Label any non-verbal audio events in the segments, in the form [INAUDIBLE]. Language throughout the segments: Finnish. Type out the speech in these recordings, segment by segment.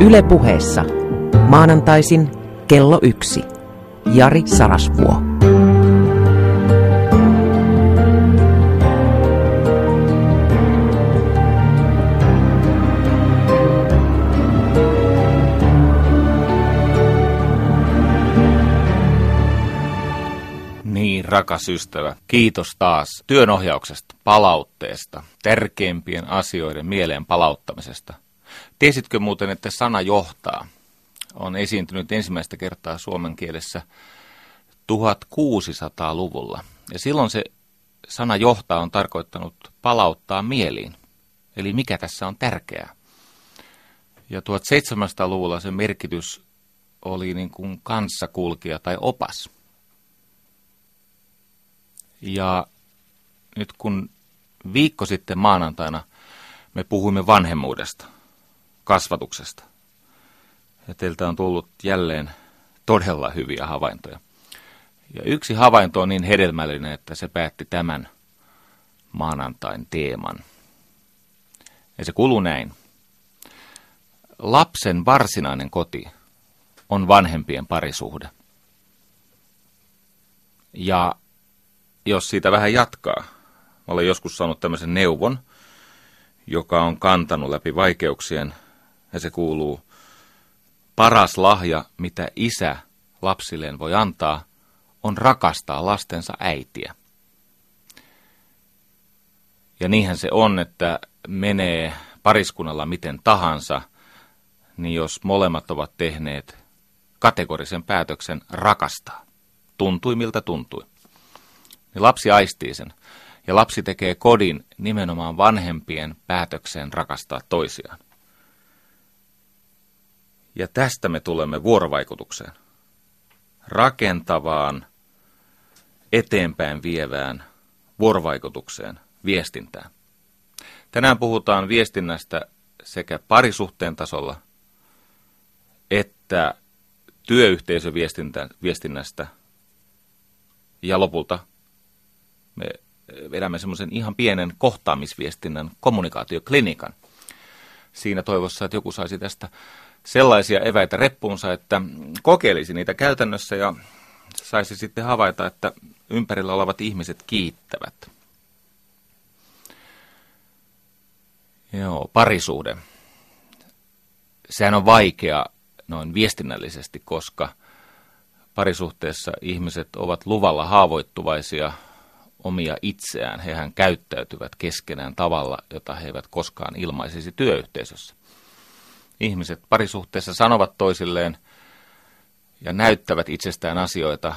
Yle puheessa. Maanantaisin kello yksi. Jari Sarasvuo. Niin, rakas ystävä, kiitos taas työnohjauksesta, palautteesta, tärkeimpien asioiden mieleen palauttamisesta. Tiesitkö muuten, että sana johtaa on esiintynyt ensimmäistä kertaa suomen kielessä 1600-luvulla. Ja silloin se sana johtaa on tarkoittanut palauttaa mieliin. Eli mikä tässä on tärkeää. Ja 1700-luvulla se merkitys oli niin kuin kanssakulkija tai opas. Ja nyt kun viikko sitten maanantaina me puhuimme vanhemmuudesta, kasvatuksesta, ja teiltä on tullut jälleen todella hyviä havaintoja. Ja yksi havainto on niin hedelmällinen, että se päätti tämän maanantain teeman. Ja se kuluu näin. Lapsen varsinainen koti on vanhempien parisuhde. Ja jos siitä vähän jatkaa, olen joskus saanut tämmöisen neuvon, joka on kantanut läpi vaikeuksien, ja se kuuluu, paras lahja, mitä isä lapsilleen voi antaa, on rakastaa lastensa äitiä. Ja niinhän se on, että menee pariskunnalla miten tahansa, niin jos molemmat ovat tehneet kategorisen päätöksen rakastaa, tuntui miltä tuntui, niin lapsi aistii sen. Ja lapsi tekee kodin nimenomaan vanhempien päätökseen rakastaa toisiaan. Ja tästä me tulemme vuorovaikutukseen. Rakentavaan, eteenpäin vievään vuorovaikutukseen, viestintään. Tänään puhutaan viestinnästä sekä parisuhteen tasolla että työyhteisöviestinnästä ja lopulta me vedämme semmoisen ihan pienen kohtaamisviestinnän kommunikaatioklinikan. Siinä toivossa, että joku saisi tästä sellaisia eväitä reppuunsa, että kokeilisi niitä käytännössä ja saisi sitten havaita, että ympärillä olevat ihmiset kiittävät. Joo, parisuhde. Sehän on vaikea noin viestinnällisesti, koska parisuhteessa ihmiset ovat luvalla haavoittuvaisia omia itseään. Hehän käyttäytyvät keskenään tavalla, jota he eivät koskaan ilmaisisi työyhteisössä ihmiset parisuhteessa sanovat toisilleen ja näyttävät itsestään asioita,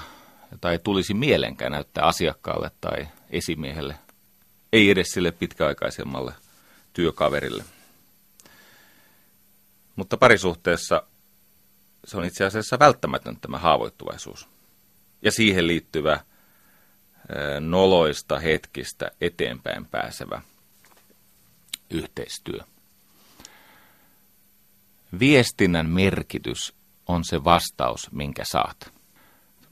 joita ei tulisi mielenkään näyttää asiakkaalle tai esimiehelle, ei edes sille pitkäaikaisemmalle työkaverille. Mutta parisuhteessa se on itse asiassa välttämätön tämä haavoittuvaisuus. Ja siihen liittyvä noloista hetkistä eteenpäin pääsevä yhteistyö. Viestinnän merkitys on se vastaus, minkä saat.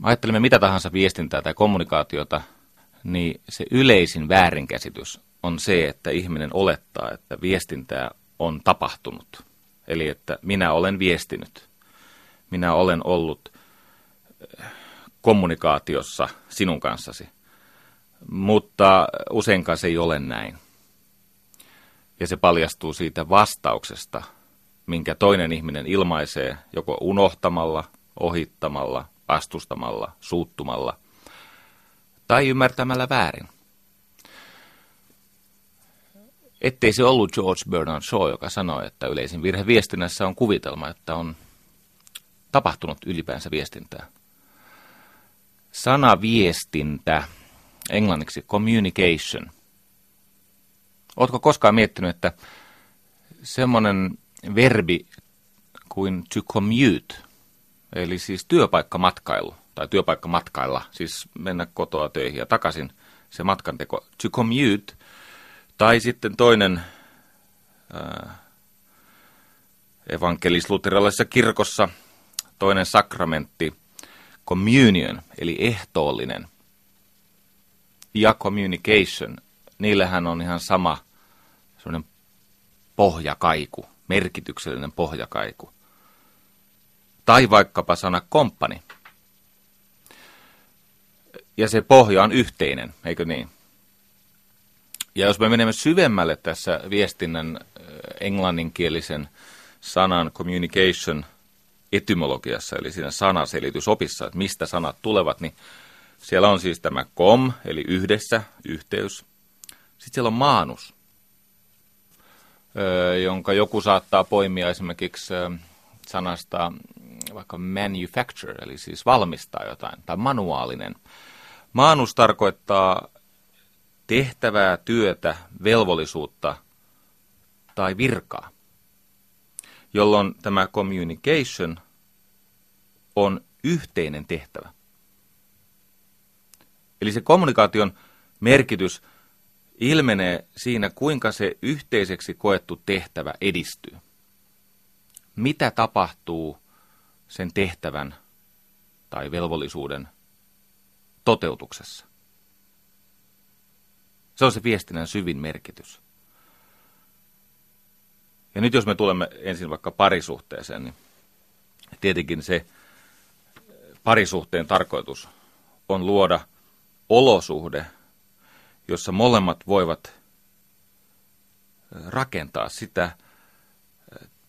Ajattelemme mitä tahansa viestintää tai kommunikaatiota, niin se yleisin väärinkäsitys on se, että ihminen olettaa, että viestintää on tapahtunut. Eli että minä olen viestinyt. Minä olen ollut eh, kommunikaatiossa sinun kanssasi. Mutta useinkaan se ei ole näin. Ja se paljastuu siitä vastauksesta, minkä toinen ihminen ilmaisee joko unohtamalla, ohittamalla, vastustamalla, suuttumalla tai ymmärtämällä väärin. Ettei se ollut George Bernard Shaw, joka sanoi, että yleisin virhe viestinnässä on kuvitelma, että on tapahtunut ylipäänsä viestintää. Sana viestintä, englanniksi communication. Oletko koskaan miettinyt, että semmoinen verbi kuin to commute, eli siis työpaikkamatkailu tai työpaikkamatkailla, siis mennä kotoa töihin ja takaisin se matkanteko, to commute, tai sitten toinen äh, evankelis-luterilaisessa kirkossa toinen sakramentti, communion, eli ehtoollinen, ja communication, niillähän on ihan sama sellainen pohjakaiku, merkityksellinen pohjakaiku. Tai vaikkapa sana komppani. Ja se pohja on yhteinen, eikö niin? Ja jos me menemme syvemmälle tässä viestinnän englanninkielisen sanan communication etymologiassa, eli siinä sanaselitysopissa, että mistä sanat tulevat, niin siellä on siis tämä kom, eli yhdessä, yhteys. Sitten siellä on maanus, jonka joku saattaa poimia esimerkiksi sanasta vaikka manufacture, eli siis valmistaa jotain, tai manuaalinen. Maanus tarkoittaa tehtävää, työtä, velvollisuutta tai virkaa, jolloin tämä communication on yhteinen tehtävä. Eli se kommunikaation merkitys ilmenee siinä, kuinka se yhteiseksi koettu tehtävä edistyy. Mitä tapahtuu sen tehtävän tai velvollisuuden toteutuksessa? Se on se viestinnän syvin merkitys. Ja nyt jos me tulemme ensin vaikka parisuhteeseen, niin tietenkin se parisuhteen tarkoitus on luoda olosuhde, jossa molemmat voivat rakentaa sitä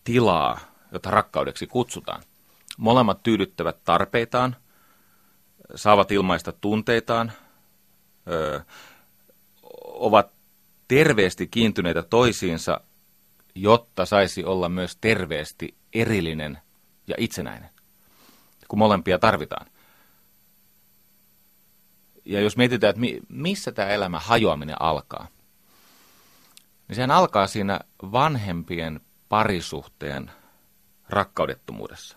tilaa, jota rakkaudeksi kutsutaan. Molemmat tyydyttävät tarpeitaan, saavat ilmaista tunteitaan, ovat terveesti kiintyneitä toisiinsa, jotta saisi olla myös terveesti erillinen ja itsenäinen, kun molempia tarvitaan. Ja jos mietitään, että missä tämä elämä hajoaminen alkaa, niin sehän alkaa siinä vanhempien parisuhteen rakkaudettomuudessa.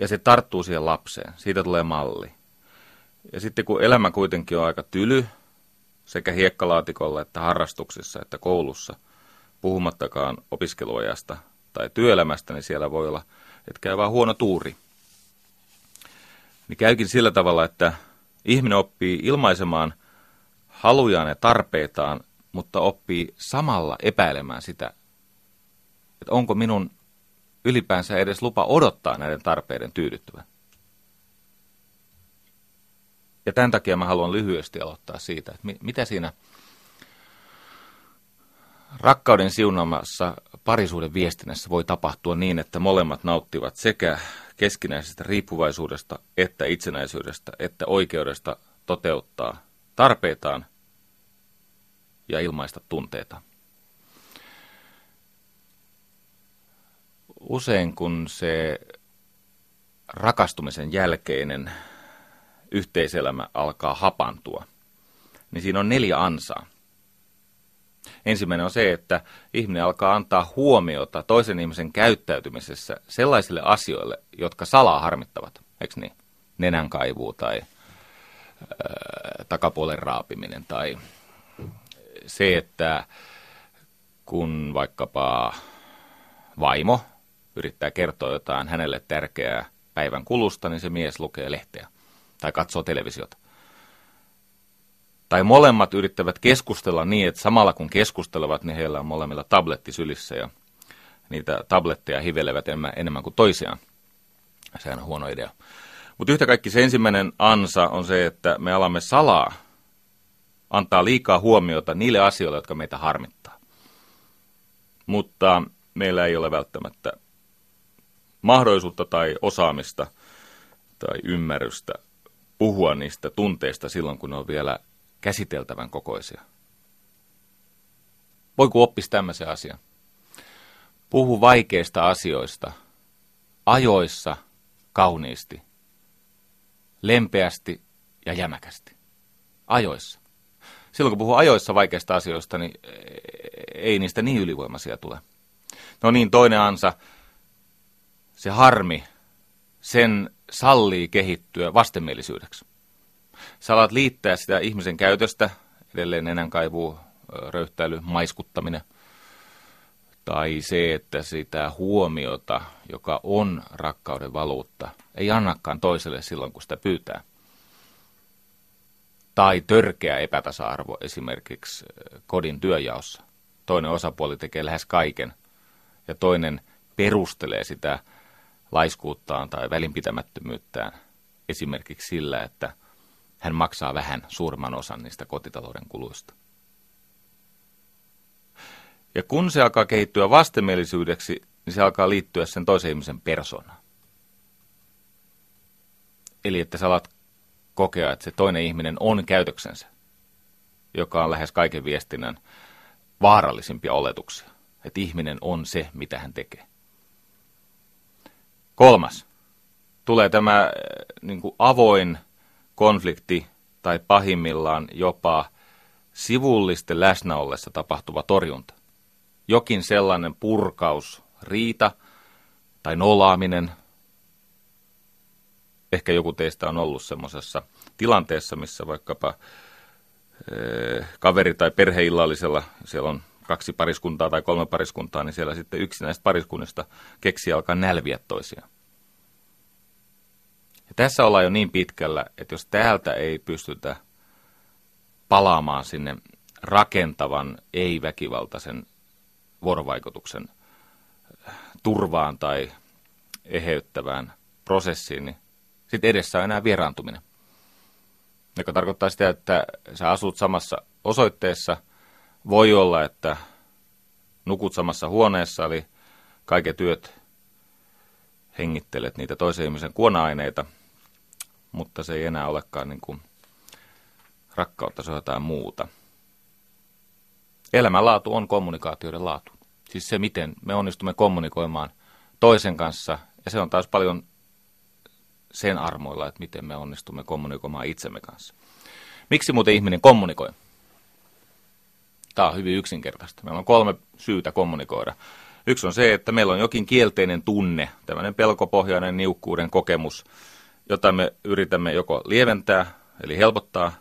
Ja se tarttuu siihen lapseen, siitä tulee malli. Ja sitten kun elämä kuitenkin on aika tyly, sekä hiekkalaatikolla että harrastuksissa että koulussa, puhumattakaan opiskeluajasta tai työelämästä, niin siellä voi olla, että käy vaan huono tuuri. Niin käykin sillä tavalla, että ihminen oppii ilmaisemaan halujaan ja tarpeitaan, mutta oppii samalla epäilemään sitä, että onko minun ylipäänsä edes lupa odottaa näiden tarpeiden tyydyttävän. Ja tämän takia mä haluan lyhyesti aloittaa siitä, että mitä siinä rakkauden siunaamassa parisuuden viestinnässä voi tapahtua niin, että molemmat nauttivat sekä keskinäisestä riippuvaisuudesta, että itsenäisyydestä, että oikeudesta toteuttaa tarpeitaan ja ilmaista tunteita. Usein kun se rakastumisen jälkeinen yhteiselämä alkaa hapantua, niin siinä on neljä ansaa. Ensimmäinen on se, että ihminen alkaa antaa huomiota toisen ihmisen käyttäytymisessä sellaisille asioille, jotka salaa harmittavat. Eikö niin? Nenän kaivuu tai äh, takapuolen raapiminen tai se, että kun vaikkapa vaimo yrittää kertoa jotain hänelle tärkeää päivän kulusta, niin se mies lukee lehteä tai katsoo televisiota. Tai molemmat yrittävät keskustella niin, että samalla kun keskustelevat, niin heillä on molemmilla tabletti sylissä ja niitä tabletteja hivelevät enemmän, enemmän kuin toisiaan. Sehän on huono idea. Mutta yhtä kaikki se ensimmäinen ansa on se, että me alamme salaa antaa liikaa huomiota niille asioille, jotka meitä harmittaa. Mutta meillä ei ole välttämättä mahdollisuutta tai osaamista tai ymmärrystä puhua niistä tunteista silloin, kun ne on vielä käsiteltävän kokoisia. Voiko oppisi tämmöisen asian? Puhu vaikeista asioista, ajoissa, kauniisti, lempeästi ja jämäkästi. Ajoissa. Silloin kun puhuu ajoissa vaikeista asioista, niin ei niistä niin ylivoimaisia tule. No niin, toinen ansa, se harmi, sen sallii kehittyä vastenmielisyydeksi. Sä alat liittää sitä ihmisen käytöstä, edelleen enänkaivuu, röyhtäily, maiskuttaminen, tai se, että sitä huomiota, joka on rakkauden valuutta, ei annakaan toiselle silloin, kun sitä pyytää. Tai törkeä epätasa-arvo esimerkiksi kodin työjaossa. Toinen osapuoli tekee lähes kaiken ja toinen perustelee sitä laiskuuttaan tai välinpitämättömyyttään esimerkiksi sillä, että hän maksaa vähän suurman osan niistä kotitalouden kuluista. Ja kun se alkaa kehittyä vastenmielisyydeksi, niin se alkaa liittyä sen toisen ihmisen persoonaan. Eli että sä alat kokea, että se toinen ihminen on käytöksensä, joka on lähes kaiken viestinnän vaarallisimpia oletuksia. Että ihminen on se, mitä hän tekee. Kolmas. Tulee tämä äh, niin kuin avoin konflikti tai pahimmillaan jopa sivullisten läsnäollessa tapahtuva torjunta. Jokin sellainen purkaus, riita tai nolaaminen. Ehkä joku teistä on ollut semmoisessa tilanteessa, missä vaikkapa ee, kaveri- tai perheillallisella, siellä on kaksi pariskuntaa tai kolme pariskuntaa, niin siellä sitten yksi näistä pariskunnista keksi alkaa nälviä toisiaan. Ja tässä ollaan jo niin pitkällä, että jos täältä ei pystytä palaamaan sinne rakentavan, ei-väkivaltaisen vuorovaikutuksen turvaan tai eheyttävään prosessiin, niin sitten edessä on enää vieraantuminen. Joka tarkoittaa sitä, että sä asut samassa osoitteessa, voi olla, että nukut samassa huoneessa, eli kaiket työt hengittelet niitä toisen ihmisen kuona-aineita, mutta se ei enää olekaan niin kuin rakkautta, se on jotain muuta. Elämänlaatu on kommunikaatioiden laatu. Siis se, miten me onnistumme kommunikoimaan toisen kanssa, ja se on taas paljon sen armoilla, että miten me onnistumme kommunikoimaan itsemme kanssa. Miksi muuten ihminen kommunikoi? Tämä on hyvin yksinkertaista. Meillä on kolme syytä kommunikoida. Yksi on se, että meillä on jokin kielteinen tunne, tämmöinen pelkopohjainen niukkuuden kokemus, jota me yritämme joko lieventää, eli helpottaa,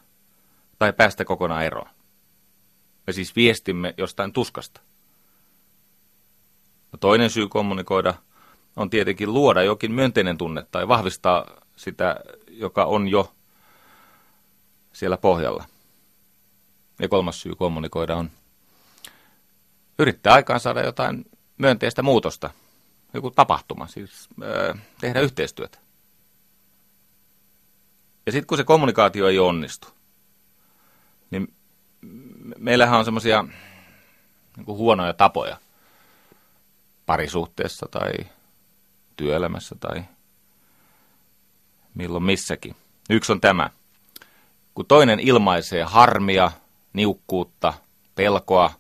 tai päästä kokonaan eroon. Me siis viestimme jostain tuskasta. No toinen syy kommunikoida on tietenkin luoda jokin myönteinen tunne tai vahvistaa sitä, joka on jo siellä pohjalla. Ja kolmas syy kommunikoida on yrittää aikaan saada jotain myönteistä muutosta, joku tapahtuma, siis tehdä yhteistyötä. Ja sitten kun se kommunikaatio ei onnistu, niin meillähän on semmoisia niin huonoja tapoja parisuhteessa tai työelämässä tai milloin missäkin. Yksi on tämä. Kun toinen ilmaisee harmia, niukkuutta, pelkoa,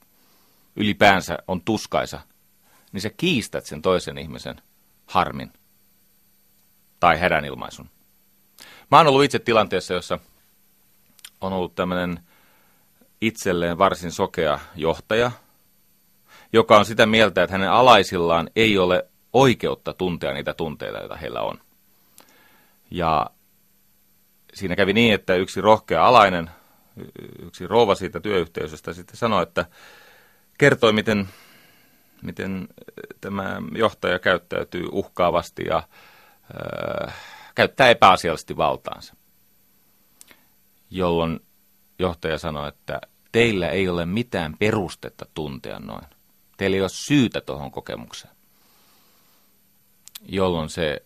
ylipäänsä on tuskaisa, niin sä kiistät sen toisen ihmisen harmin tai hädänilmaisun. Mä oon ollut itse tilanteessa, jossa on ollut tämmöinen itselleen varsin sokea johtaja, joka on sitä mieltä, että hänen alaisillaan ei ole oikeutta tuntea niitä tunteita, joita heillä on. Ja siinä kävi niin, että yksi rohkea alainen, yksi rouva siitä työyhteisöstä sitten sanoi, että kertoi, miten, miten tämä johtaja käyttäytyy uhkaavasti ja äh, käyttää epäasiallisesti valtaansa. Jolloin johtaja sanoi, että teillä ei ole mitään perustetta tuntea noin. Teillä ei ole syytä tuohon kokemukseen. Jolloin se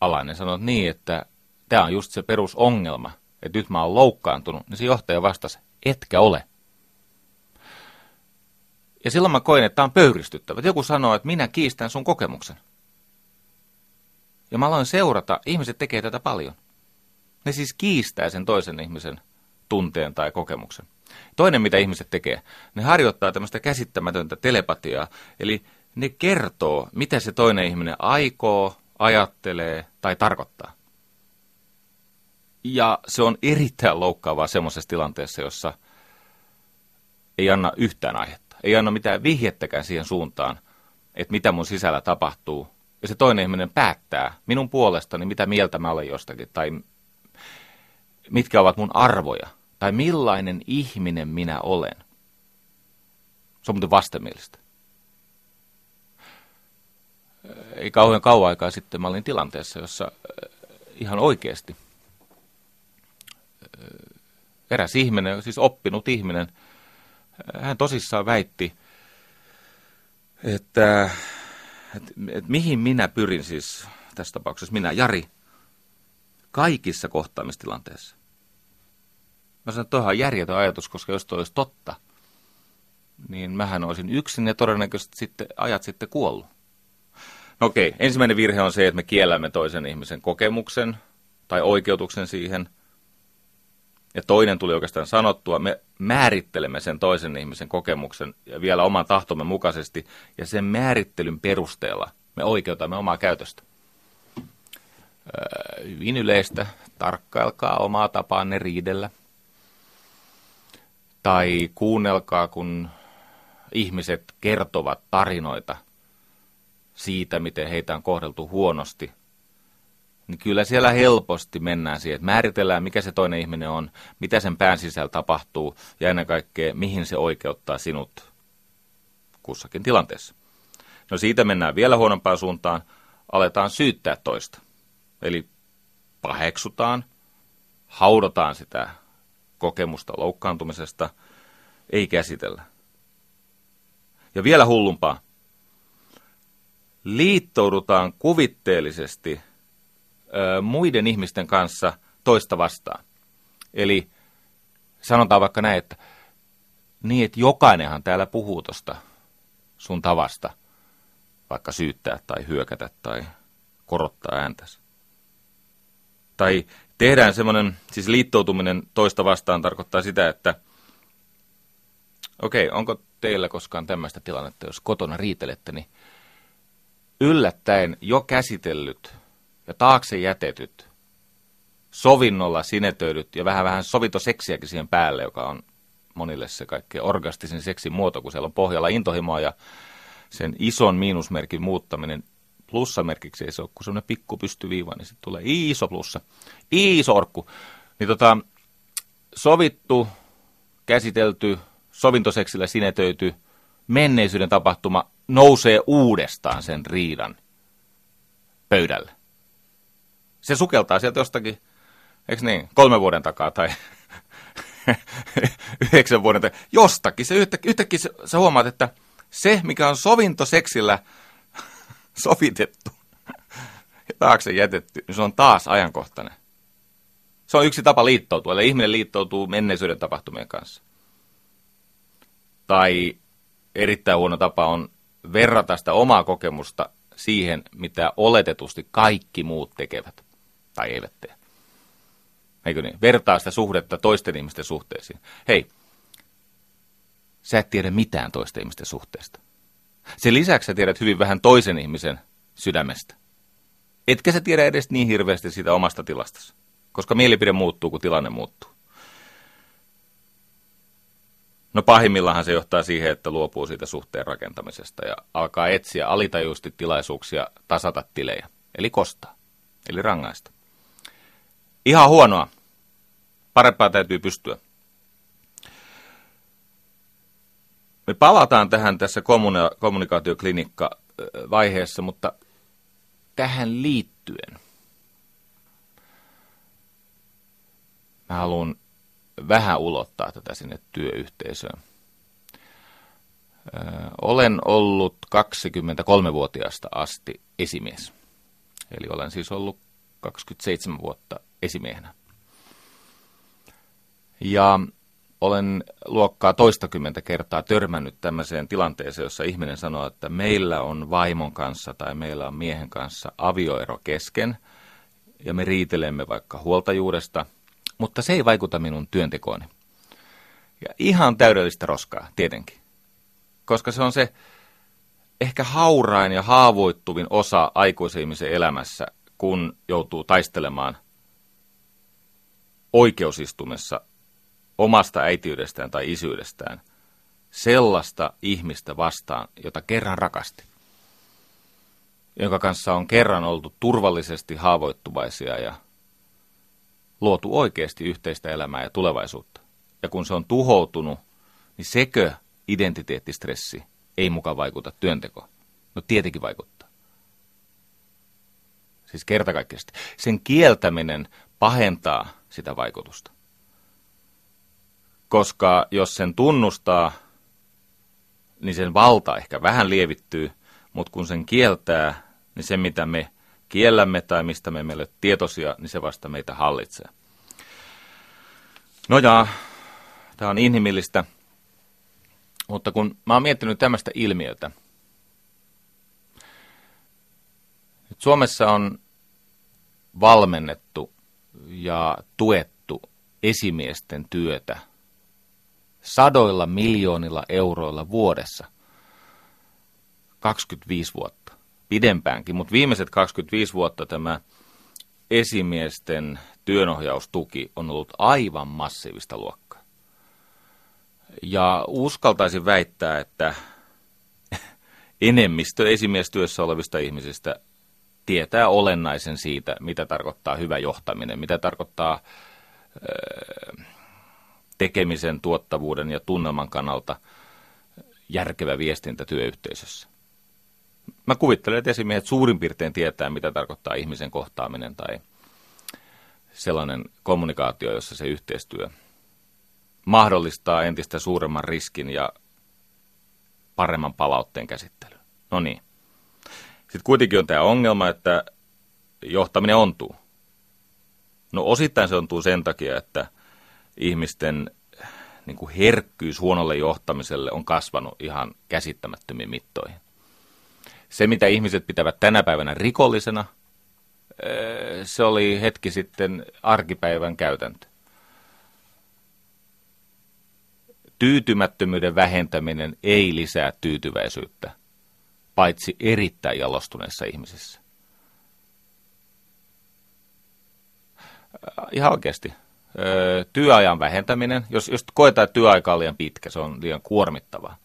alainen sanoi niin, että tämä on just se perusongelma, että nyt mä oon loukkaantunut, niin se johtaja vastasi, etkä ole. Ja silloin mä koin, että tämä on pöyristyttävä. Joku sanoo, että minä kiistän sun kokemuksen. Ja mä aloin seurata, ihmiset tekee tätä paljon. Ne siis kiistää sen toisen ihmisen tunteen tai kokemuksen. Toinen, mitä ihmiset tekee, ne harjoittaa tämmöistä käsittämätöntä telepatiaa, eli ne kertoo, mitä se toinen ihminen aikoo, ajattelee tai tarkoittaa. Ja se on erittäin loukkaavaa semmoisessa tilanteessa, jossa ei anna yhtään aihetta. Ei anna mitään vihjettäkään siihen suuntaan, että mitä mun sisällä tapahtuu. Ja se toinen ihminen päättää minun puolestani, mitä mieltä mä olen jostakin, tai mitkä ovat mun arvoja, tai millainen ihminen minä olen. Se on muuten vastenmielistä. Ei kauhean kauan aikaa sitten mä olin tilanteessa, jossa ihan oikeasti – eräs ihminen, siis oppinut ihminen, hän tosissaan väitti, että että et mihin minä pyrin siis tässä tapauksessa, minä, Jari, kaikissa kohtaamistilanteissa. Mä sanon, että järjetön ajatus, koska jos toi olisi totta, niin mähän olisin yksin ja todennäköisesti sitten ajat sitten kuollut. No okei, ensimmäinen virhe on se, että me kiellämme toisen ihmisen kokemuksen tai oikeutuksen siihen. Ja toinen tuli oikeastaan sanottua, me määrittelemme sen toisen ihmisen kokemuksen ja vielä oman tahtomme mukaisesti, ja sen määrittelyn perusteella me oikeutamme omaa käytöstä. Öö, hyvin yleistä, tarkkailkaa omaa tapaanne riidellä. Tai kuunnelkaa, kun ihmiset kertovat tarinoita siitä, miten heitä on kohdeltu huonosti, niin kyllä siellä helposti mennään siihen, että määritellään, mikä se toinen ihminen on, mitä sen pään sisällä tapahtuu ja ennen kaikkea, mihin se oikeuttaa sinut kussakin tilanteessa. No siitä mennään vielä huonompaan suuntaan, aletaan syyttää toista. Eli paheksutaan, haudotaan sitä kokemusta loukkaantumisesta, ei käsitellä. Ja vielä hullumpaa, liittoudutaan kuvitteellisesti muiden ihmisten kanssa toista vastaan. Eli sanotaan vaikka näin, että niin, että jokainenhan täällä puhuu tuosta sun tavasta, vaikka syyttää tai hyökätä tai korottaa ääntäsi. Tai tehdään semmoinen, siis liittoutuminen toista vastaan tarkoittaa sitä, että okei, okay, onko teillä koskaan tämmöistä tilannetta, jos kotona riitelette, niin yllättäen jo käsitellyt ja taakse jätetyt, sovinnolla sinetöidyt ja vähän vähän sovintoseksiäkin siihen päälle, joka on monille se kaikkein orgastisin seksin muoto, kun siellä on pohjalla intohimoa ja sen ison miinusmerkin muuttaminen plussamerkiksi ei se ole kuin semmoinen pikku pystyviiva, niin sitten tulee iso plussa, iso orkku. Niin tota, sovittu, käsitelty, sovintoseksillä sinetöity, menneisyyden tapahtuma nousee uudestaan sen riidan pöydälle. Se sukeltaa sieltä jostakin, eikö niin, kolme vuoden takaa tai [LAUGHS] yhdeksän vuoden takaa. Jostakin. Se yhtäkkiä, yhtäkkiä sä, sä huomaat, että se, mikä on sovintoseksillä [LAUGHS] sovitettu ja taakse jätetty, niin se on taas ajankohtainen. Se on yksi tapa liittoutua, eli ihminen liittoutuu menneisyyden tapahtumien kanssa. Tai erittäin huono tapa on verrata sitä omaa kokemusta siihen, mitä oletetusti kaikki muut tekevät tai eivät tee. Eikö niin? Vertaa sitä suhdetta toisten ihmisten suhteisiin. Hei, sä et tiedä mitään toisten ihmisten suhteesta. Sen lisäksi sä tiedät hyvin vähän toisen ihmisen sydämestä. Etkä sä tiedä edes niin hirveästi siitä omasta tilastasi, koska mielipide muuttuu, kun tilanne muuttuu. No pahimmillaan se johtaa siihen, että luopuu siitä suhteen rakentamisesta ja alkaa etsiä alitajuisesti tilaisuuksia tasata tilejä, eli kostaa, eli rangaista. Ihan huonoa. Parempaa täytyy pystyä. Me palataan tähän tässä kommuni- kommunikaatioklinikka-vaiheessa, mutta tähän liittyen mä haluan vähän ulottaa tätä sinne työyhteisöön. Olen ollut 23-vuotiaasta asti esimies. Eli olen siis ollut 27 vuotta esimiehenä. Ja olen luokkaa toistakymmentä kertaa törmännyt tämmöiseen tilanteeseen, jossa ihminen sanoo, että meillä on vaimon kanssa tai meillä on miehen kanssa avioero kesken, ja me riitelemme vaikka huoltajuudesta – mutta se ei vaikuta minun työntekooni. Ja ihan täydellistä roskaa, tietenkin. Koska se on se ehkä haurain ja haavoittuvin osa aikuisen ihmisen elämässä, kun joutuu taistelemaan oikeusistumessa omasta äitiydestään tai isyydestään sellaista ihmistä vastaan, jota kerran rakasti, jonka kanssa on kerran oltu turvallisesti haavoittuvaisia ja luotu oikeasti yhteistä elämää ja tulevaisuutta. Ja kun se on tuhoutunut, niin sekö identiteettistressi ei mukaan vaikuta työntekoon? No tietenkin vaikuttaa. Siis kertakaikkisesti. Sen kieltäminen pahentaa sitä vaikutusta. Koska jos sen tunnustaa, niin sen valta ehkä vähän lievittyy, mutta kun sen kieltää, niin se mitä me kiellämme tai mistä me ole tietoisia, niin se vasta meitä hallitsee. No ja, tämä on inhimillistä, mutta kun mä oon miettinyt tämmöistä ilmiötä, Suomessa on valmennettu ja tuettu esimiesten työtä sadoilla miljoonilla euroilla vuodessa 25 vuotta, pidempäänkin, mutta viimeiset 25 vuotta tämä esimiesten työnohjaustuki on ollut aivan massiivista luokkaa. Ja uskaltaisin väittää, että [LAUGHS] enemmistö esimiestyössä olevista ihmisistä tietää olennaisen siitä, mitä tarkoittaa hyvä johtaminen, mitä tarkoittaa tekemisen, tuottavuuden ja tunnelman kannalta järkevä viestintä työyhteisössä. Mä kuvittelen, että esimiehet suurin piirtein tietää, mitä tarkoittaa ihmisen kohtaaminen tai sellainen kommunikaatio, jossa se yhteistyö mahdollistaa entistä suuremman riskin ja paremman palautteen käsittelyn. No niin. Sitten kuitenkin on tämä ongelma, että johtaminen ontuu. No osittain se ontuu sen takia, että ihmisten niin kuin herkkyys huonolle johtamiselle on kasvanut ihan käsittämättömiin mittoihin. Se, mitä ihmiset pitävät tänä päivänä rikollisena, se oli hetki sitten arkipäivän käytäntö. Tyytymättömyyden vähentäminen ei lisää tyytyväisyyttä, paitsi erittäin jalostuneissa ihmisissä. Ihan oikeasti. Työajan vähentäminen, jos, jos koetaan, että työaika on liian pitkä, se on liian kuormittavaa.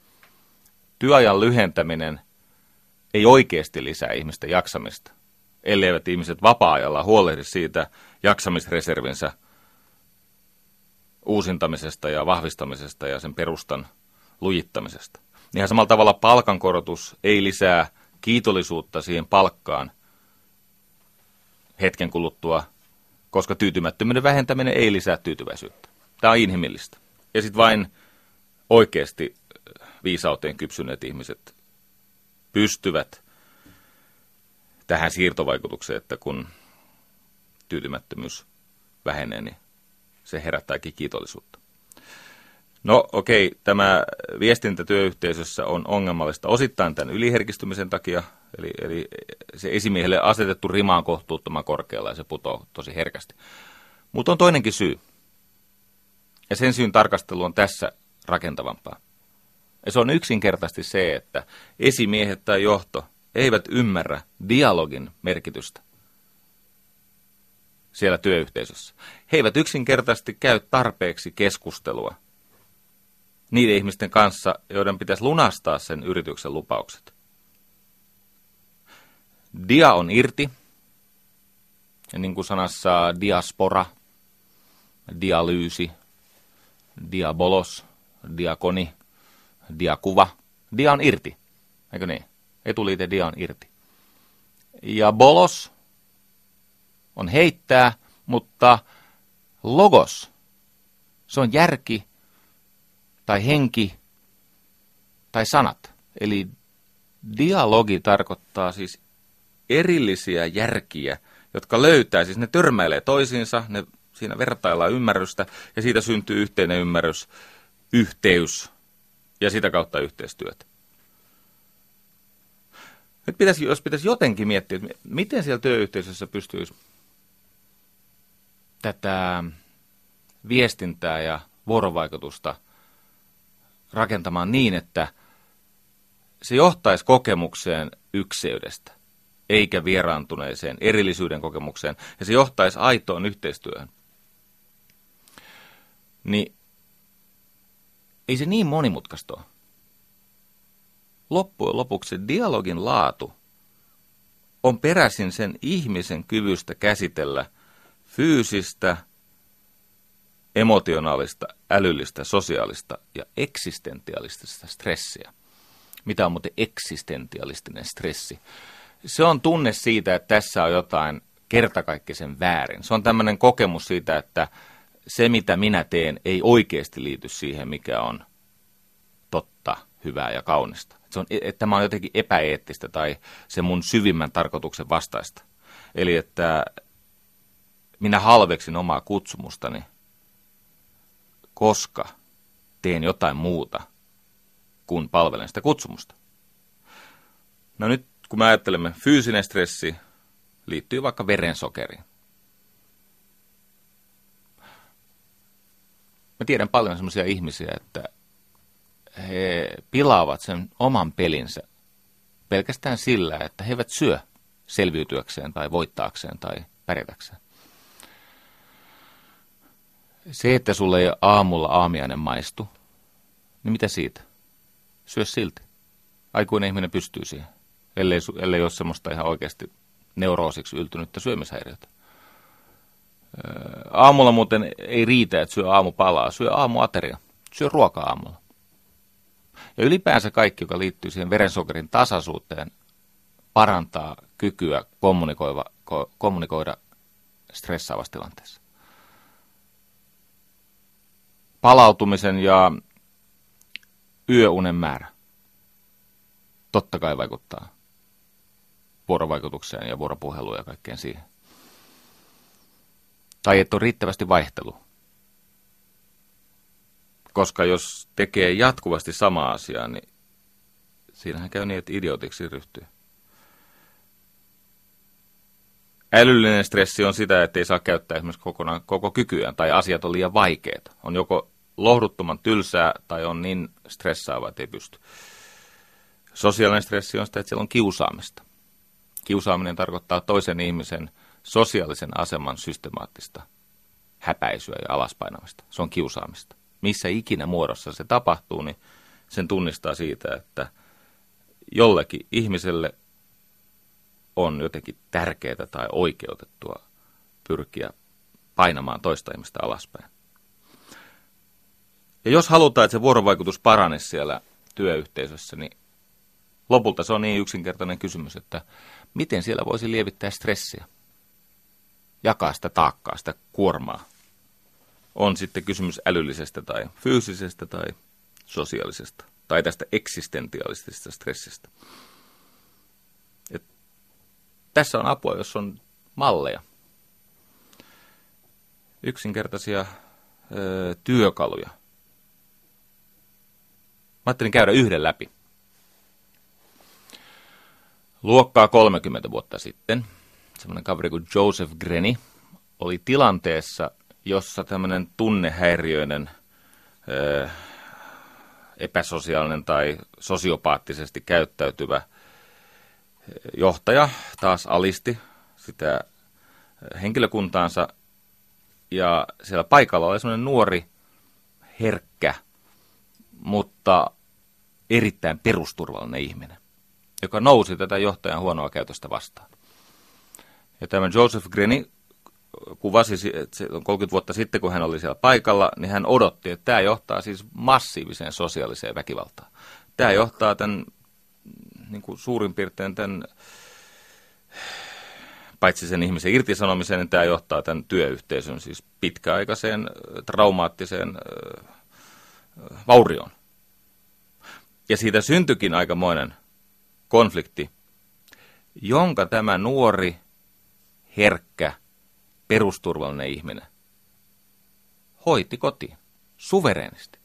Työajan lyhentäminen ei oikeasti lisää ihmisten jaksamista, elleivät ihmiset vapaa-ajalla huolehdi siitä jaksamisreservinsä uusintamisesta ja vahvistamisesta ja sen perustan lujittamisesta. Ihan samalla tavalla palkankorotus ei lisää kiitollisuutta siihen palkkaan hetken kuluttua, koska tyytymättömyyden vähentäminen ei lisää tyytyväisyyttä. Tämä on inhimillistä. Ja sitten vain oikeasti viisauteen kypsyneet ihmiset pystyvät tähän siirtovaikutukseen, että kun tyytymättömyys vähenee, niin se herättääkin kiitollisuutta. No okei, okay, tämä viestintä työyhteisössä on ongelmallista osittain tämän yliherkistymisen takia, eli, eli se esimiehelle asetettu rima on kohtuuttoman korkealla ja se putoo tosi herkästi. Mutta on toinenkin syy, ja sen syyn tarkastelu on tässä rakentavampaa. Ja se on yksinkertaisesti se, että esimiehet tai johto eivät ymmärrä dialogin merkitystä siellä työyhteisössä. He eivät yksinkertaisesti käy tarpeeksi keskustelua niiden ihmisten kanssa, joiden pitäisi lunastaa sen yrityksen lupaukset. Dia on irti, ja niin kuin sanassa diaspora, dialyysi, diabolos, diakoni, diakuva, dia on irti, eikö niin? Etuliite dia on irti. Ja bolos on heittää, mutta logos, se on järki tai henki tai sanat. Eli dialogi tarkoittaa siis erillisiä järkiä, jotka löytää, siis ne törmäilee toisiinsa, ne siinä vertaillaan ymmärrystä ja siitä syntyy yhteinen ymmärrys, yhteys ja sitä kautta yhteistyötä. Nyt pitäisi, jos pitäisi jotenkin miettiä, että miten siellä työyhteisössä pystyisi tätä viestintää ja vuorovaikutusta rakentamaan niin, että se johtaisi kokemukseen ykseydestä, eikä vieraantuneeseen erillisyyden kokemukseen, ja se johtaisi aitoon yhteistyöhön. Niin ei se niin monimutkaista ole. Loppujen lopuksi dialogin laatu on peräisin sen ihmisen kyvystä käsitellä fyysistä, emotionaalista, älyllistä, sosiaalista ja eksistentialistista stressiä. Mitä on muuten eksistentialistinen stressi? Se on tunne siitä, että tässä on jotain kertakaikkisen väärin. Se on tämmöinen kokemus siitä, että se mitä minä teen ei oikeasti liity siihen, mikä on totta, hyvää ja kaunista. Se on, että tämä on jotenkin epäeettistä tai se mun syvimmän tarkoituksen vastaista. Eli että minä halveksin omaa kutsumustani, koska teen jotain muuta kuin palvelen sitä kutsumusta. No nyt kun me ajattelemme fyysinen stressi, liittyy vaikka verensokeriin. Mä tiedän paljon sellaisia ihmisiä, että he pilaavat sen oman pelinsä pelkästään sillä, että he eivät syö selviytyäkseen tai voittaakseen tai pärjätäkseen. Se, että sulle ei aamulla aamiainen maistu, niin mitä siitä? Syö silti. Aikuinen ihminen pystyy siihen, ellei, ellei ole semmoista ihan oikeasti neuroosiksi yltynyttä syömishäiriötä. Aamulla muuten ei riitä, että syö aamupalaa, syö aamuateria, syö ruokaa aamulla. Ja ylipäänsä kaikki, joka liittyy siihen verensokerin tasaisuuteen, parantaa kykyä kommunikoida, kommunikoida stressaavassa tilanteessa. Palautumisen ja yöunen määrä totta kai vaikuttaa vuorovaikutukseen ja vuoropuheluun ja kaikkeen siihen. Tai että on riittävästi vaihtelu. Koska jos tekee jatkuvasti samaa asiaa, niin siinähän käy niin, että idiotiksi ryhtyy. Älyllinen stressi on sitä, että ei saa käyttää esimerkiksi kokonaan koko kykyään tai asiat on liian vaikeita. On joko lohduttoman tylsää tai on niin stressaava, että ei pysty. Sosiaalinen stressi on sitä, että siellä on kiusaamista. Kiusaaminen tarkoittaa toisen ihmisen sosiaalisen aseman systemaattista häpäisyä ja alaspainamista. Se on kiusaamista. Missä ikinä muodossa se tapahtuu, niin sen tunnistaa siitä, että jollekin ihmiselle on jotenkin tärkeää tai oikeutettua pyrkiä painamaan toista ihmistä alaspäin. Ja jos halutaan, että se vuorovaikutus paranee siellä työyhteisössä, niin lopulta se on niin yksinkertainen kysymys, että miten siellä voisi lievittää stressiä, jakaa sitä taakkaa, sitä kuormaa. On sitten kysymys älyllisestä tai fyysisestä tai sosiaalisesta tai tästä eksistentiaalisesta stressistä. Et tässä on apua, jos on malleja. Yksinkertaisia ö, työkaluja. Mä ajattelin käydä yhden läpi. Luokkaa 30 vuotta sitten semmoinen kaveri kuin Joseph Greni oli tilanteessa, jossa tämmöinen tunnehäiriöinen, ö, epäsosiaalinen tai sosiopaattisesti käyttäytyvä johtaja taas alisti sitä henkilökuntaansa ja siellä paikalla oli semmoinen nuori, herkkä, mutta erittäin perusturvallinen ihminen joka nousi tätä johtajan huonoa käytöstä vastaan. Ja tämä Joseph Greni kuvasi, että 30 vuotta sitten, kun hän oli siellä paikalla, niin hän odotti, että tämä johtaa siis massiiviseen sosiaaliseen väkivaltaan. Tämä johtaa tämän niin kuin suurin piirtein tämän, paitsi sen ihmisen irtisanomiseen, niin tämä johtaa tämän työyhteisön siis pitkäaikaiseen traumaattiseen vaurioon. Ja siitä syntyikin aikamoinen konflikti, jonka tämä nuori, herkkä, perusturvallinen ihminen hoiti kotiin suvereenisti.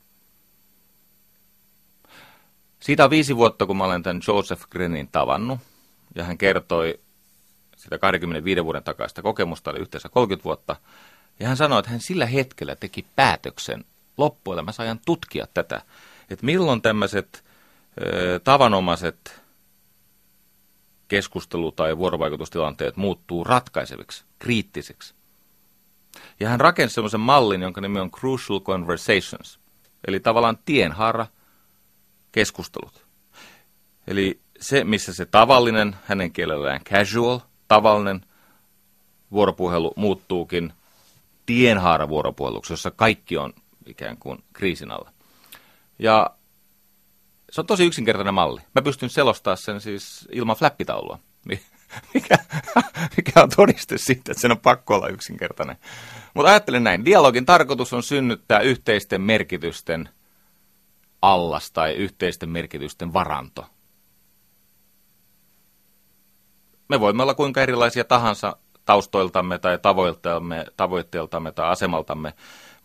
Siitä on viisi vuotta, kun mä olen tämän Joseph Grenin tavannut, ja hän kertoi sitä 25 vuoden takaista kokemusta, oli yhteensä 30 vuotta, ja hän sanoi, että hän sillä hetkellä teki päätöksen loppuelämässä ajan tutkia tätä, että milloin tämmöiset tavanomaiset keskustelu- tai vuorovaikutustilanteet muuttuu ratkaiseviksi, kriittisiksi. Ja hän rakensi semmoisen mallin, jonka nimi on Crucial Conversations, eli tavallaan tienhaara keskustelut. Eli se, missä se tavallinen, hänen kielellään casual, tavallinen vuoropuhelu muuttuukin tienhaara vuoropuheluksi, jossa kaikki on ikään kuin kriisin alla. Ja se on tosi yksinkertainen malli. Mä pystyn selostamaan sen siis ilman flappitaulua, [LAUGHS] mikä, [LAUGHS] mikä on todiste siitä, että sen on pakko olla yksinkertainen. Mutta ajattelen näin, dialogin tarkoitus on synnyttää yhteisten merkitysten allas tai yhteisten merkitysten varanto. Me voimme olla kuinka erilaisia tahansa taustoiltamme tai tavoitteeltamme tai asemaltamme,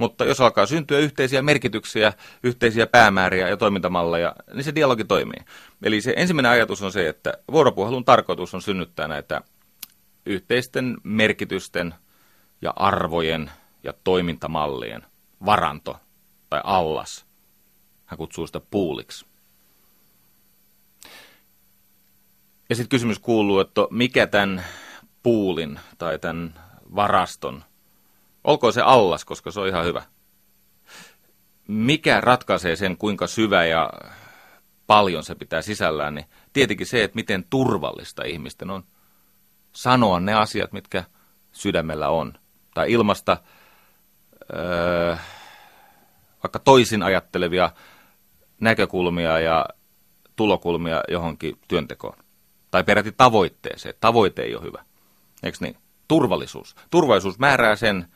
mutta jos alkaa syntyä yhteisiä merkityksiä, yhteisiä päämääriä ja toimintamalleja, niin se dialogi toimii. Eli se ensimmäinen ajatus on se, että vuoropuhelun tarkoitus on synnyttää näitä yhteisten merkitysten ja arvojen ja toimintamallien varanto tai allas. Hän kutsuu sitä puuliksi. Ja sitten kysymys kuuluu, että mikä tämän puulin tai tämän varaston, olkoon se allas, koska se on ihan hyvä. Mikä ratkaisee sen, kuinka syvä ja paljon se pitää sisällään, niin tietenkin se, että miten turvallista ihmisten on sanoa ne asiat, mitkä sydämellä on. Tai ilmasta öö, vaikka toisin ajattelevia näkökulmia ja tulokulmia johonkin työntekoon. Tai peräti tavoitteeseen. Tavoite ei ole hyvä. Eikö niin? Turvallisuus. Turvallisuus määrää sen,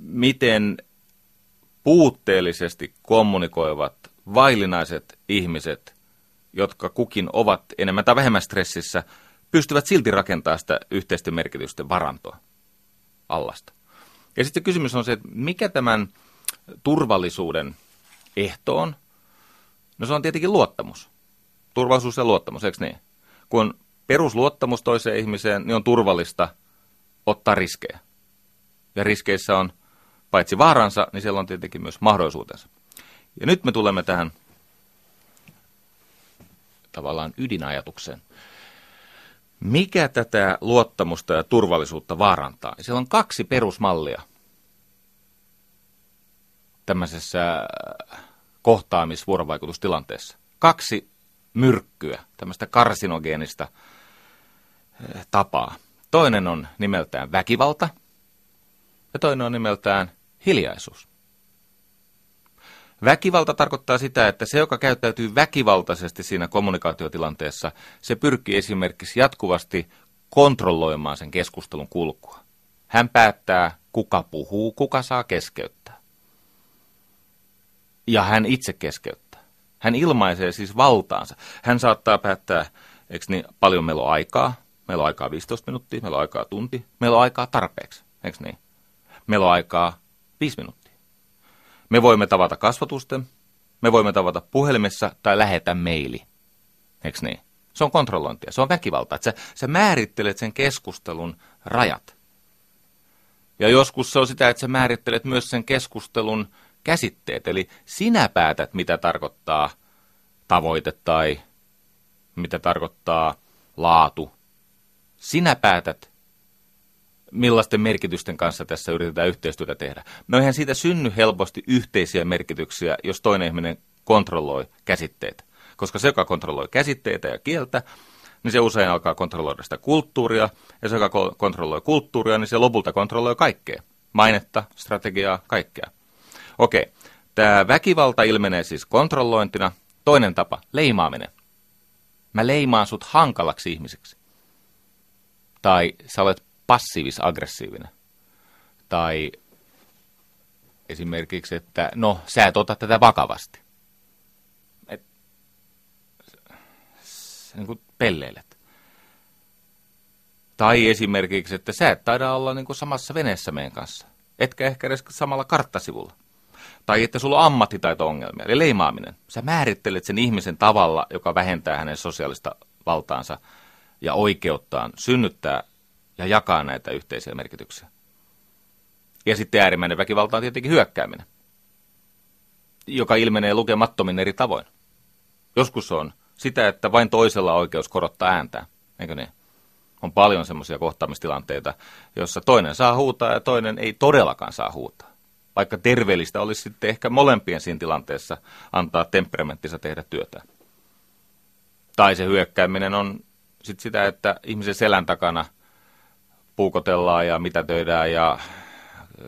miten puutteellisesti kommunikoivat vaillinaiset ihmiset, jotka kukin ovat enemmän tai vähemmän stressissä, pystyvät silti rakentamaan sitä yhteisten merkitysten varantoa allasta. Ja sitten kysymys on se, että mikä tämän turvallisuuden ehto on? No se on tietenkin luottamus. Turvallisuus ja luottamus, eikö niin? Kun perusluottamus toiseen ihmiseen, niin on turvallista ottaa riskejä. Ja riskeissä on paitsi vaaransa, niin siellä on tietenkin myös mahdollisuutensa. Ja nyt me tulemme tähän tavallaan ydinajatukseen. Mikä tätä luottamusta ja turvallisuutta vaarantaa? Siellä on kaksi perusmallia tämmöisessä kohtaamisvuorovaikutustilanteessa. Kaksi myrkkyä, tämmöistä karsinogeenista eh, tapaa. Toinen on nimeltään väkivalta ja toinen on nimeltään hiljaisuus. Väkivalta tarkoittaa sitä, että se, joka käyttäytyy väkivaltaisesti siinä kommunikaatiotilanteessa, se pyrkii esimerkiksi jatkuvasti kontrolloimaan sen keskustelun kulkua. Hän päättää, kuka puhuu, kuka saa keskeyttää. Ja hän itse keskeyttää. Hän ilmaisee siis valtaansa. Hän saattaa päättää, eikö niin, paljon meillä on aikaa. Meillä on aikaa 15 minuuttia, meillä on aikaa tunti, meillä on aikaa tarpeeksi, eikö niin? Meillä on aikaa 5 minuuttia. Me voimme tavata kasvatusten, me voimme tavata puhelimessa tai lähetä meili. Eikö niin? Se on kontrollointia, se on väkivaltaa. Sä, sä määrittelet sen keskustelun rajat. Ja joskus se on sitä, että sä määrittelet myös sen keskustelun käsitteet. Eli sinä päätät, mitä tarkoittaa tavoite tai mitä tarkoittaa laatu. Sinä päätät, millaisten merkitysten kanssa tässä yritetään yhteistyötä tehdä. No eihän siitä synny helposti yhteisiä merkityksiä, jos toinen ihminen kontrolloi käsitteitä. Koska se, joka kontrolloi käsitteitä ja kieltä, niin se usein alkaa kontrolloida sitä kulttuuria, ja se, joka kontrolloi kulttuuria, niin se lopulta kontrolloi kaikkea. Mainetta, strategiaa, kaikkea. Okei, tämä väkivalta ilmenee siis kontrollointina. Toinen tapa, leimaaminen. Mä leimaan sut hankalaksi ihmiseksi. Tai sä olet passiivis-aggressiivinen. Tai esimerkiksi, että no, sä et ota tätä vakavasti. Et, niin kuin pelleilet. Tai esimerkiksi, että sä et taida olla niin kuin samassa veneessä meidän kanssa. Etkä ehkä edes samalla karttasivulla. Tai että sulla on ammattitaito-ongelmia, eli leimaaminen. Sä määrittelet sen ihmisen tavalla, joka vähentää hänen sosiaalista valtaansa ja oikeuttaan synnyttää ja jakaa näitä yhteisiä merkityksiä. Ja sitten äärimmäinen väkivalta on tietenkin hyökkääminen, joka ilmenee lukemattomin eri tavoin. Joskus on sitä, että vain toisella on oikeus korottaa ääntää, eikö niin? On paljon semmoisia kohtaamistilanteita, jossa toinen saa huutaa ja toinen ei todellakaan saa huutaa. Vaikka terveellistä olisi sitten ehkä molempien siinä tilanteessa antaa temperamenttinsa tehdä työtä. Tai se hyökkääminen on sitten sitä, että ihmisen selän takana – puukotellaan ja mitätöidään ja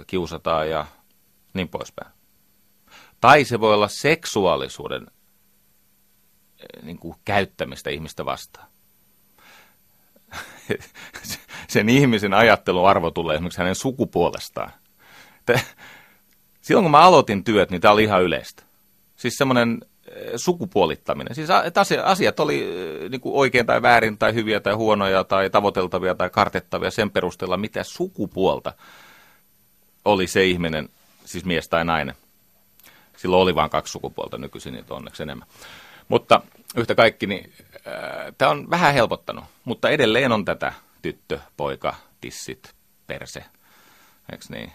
kiusataan ja niin poispäin. Tai se voi olla seksuaalisuuden eh, niin kuin, käyttämistä ihmistä vastaan. [LAUGHS] Sen ihmisen ajatteluarvo tulee esimerkiksi hänen sukupuolestaan. Silloin kun mä aloitin työt, niin tämä oli ihan yleistä. Siis semmoinen sukupuolittaminen. Siis asiat oli niin kuin oikein tai väärin tai hyviä tai huonoja tai tavoiteltavia tai kartettavia sen perusteella, mitä sukupuolta oli se ihminen, siis mies tai nainen. Silloin oli vain kaksi sukupuolta, nykyisin niitä onneksi enemmän. Mutta yhtä kaikki, niin äh, tämä on vähän helpottanut, mutta edelleen on tätä tyttö, poika, tissit, perse, eikö niin?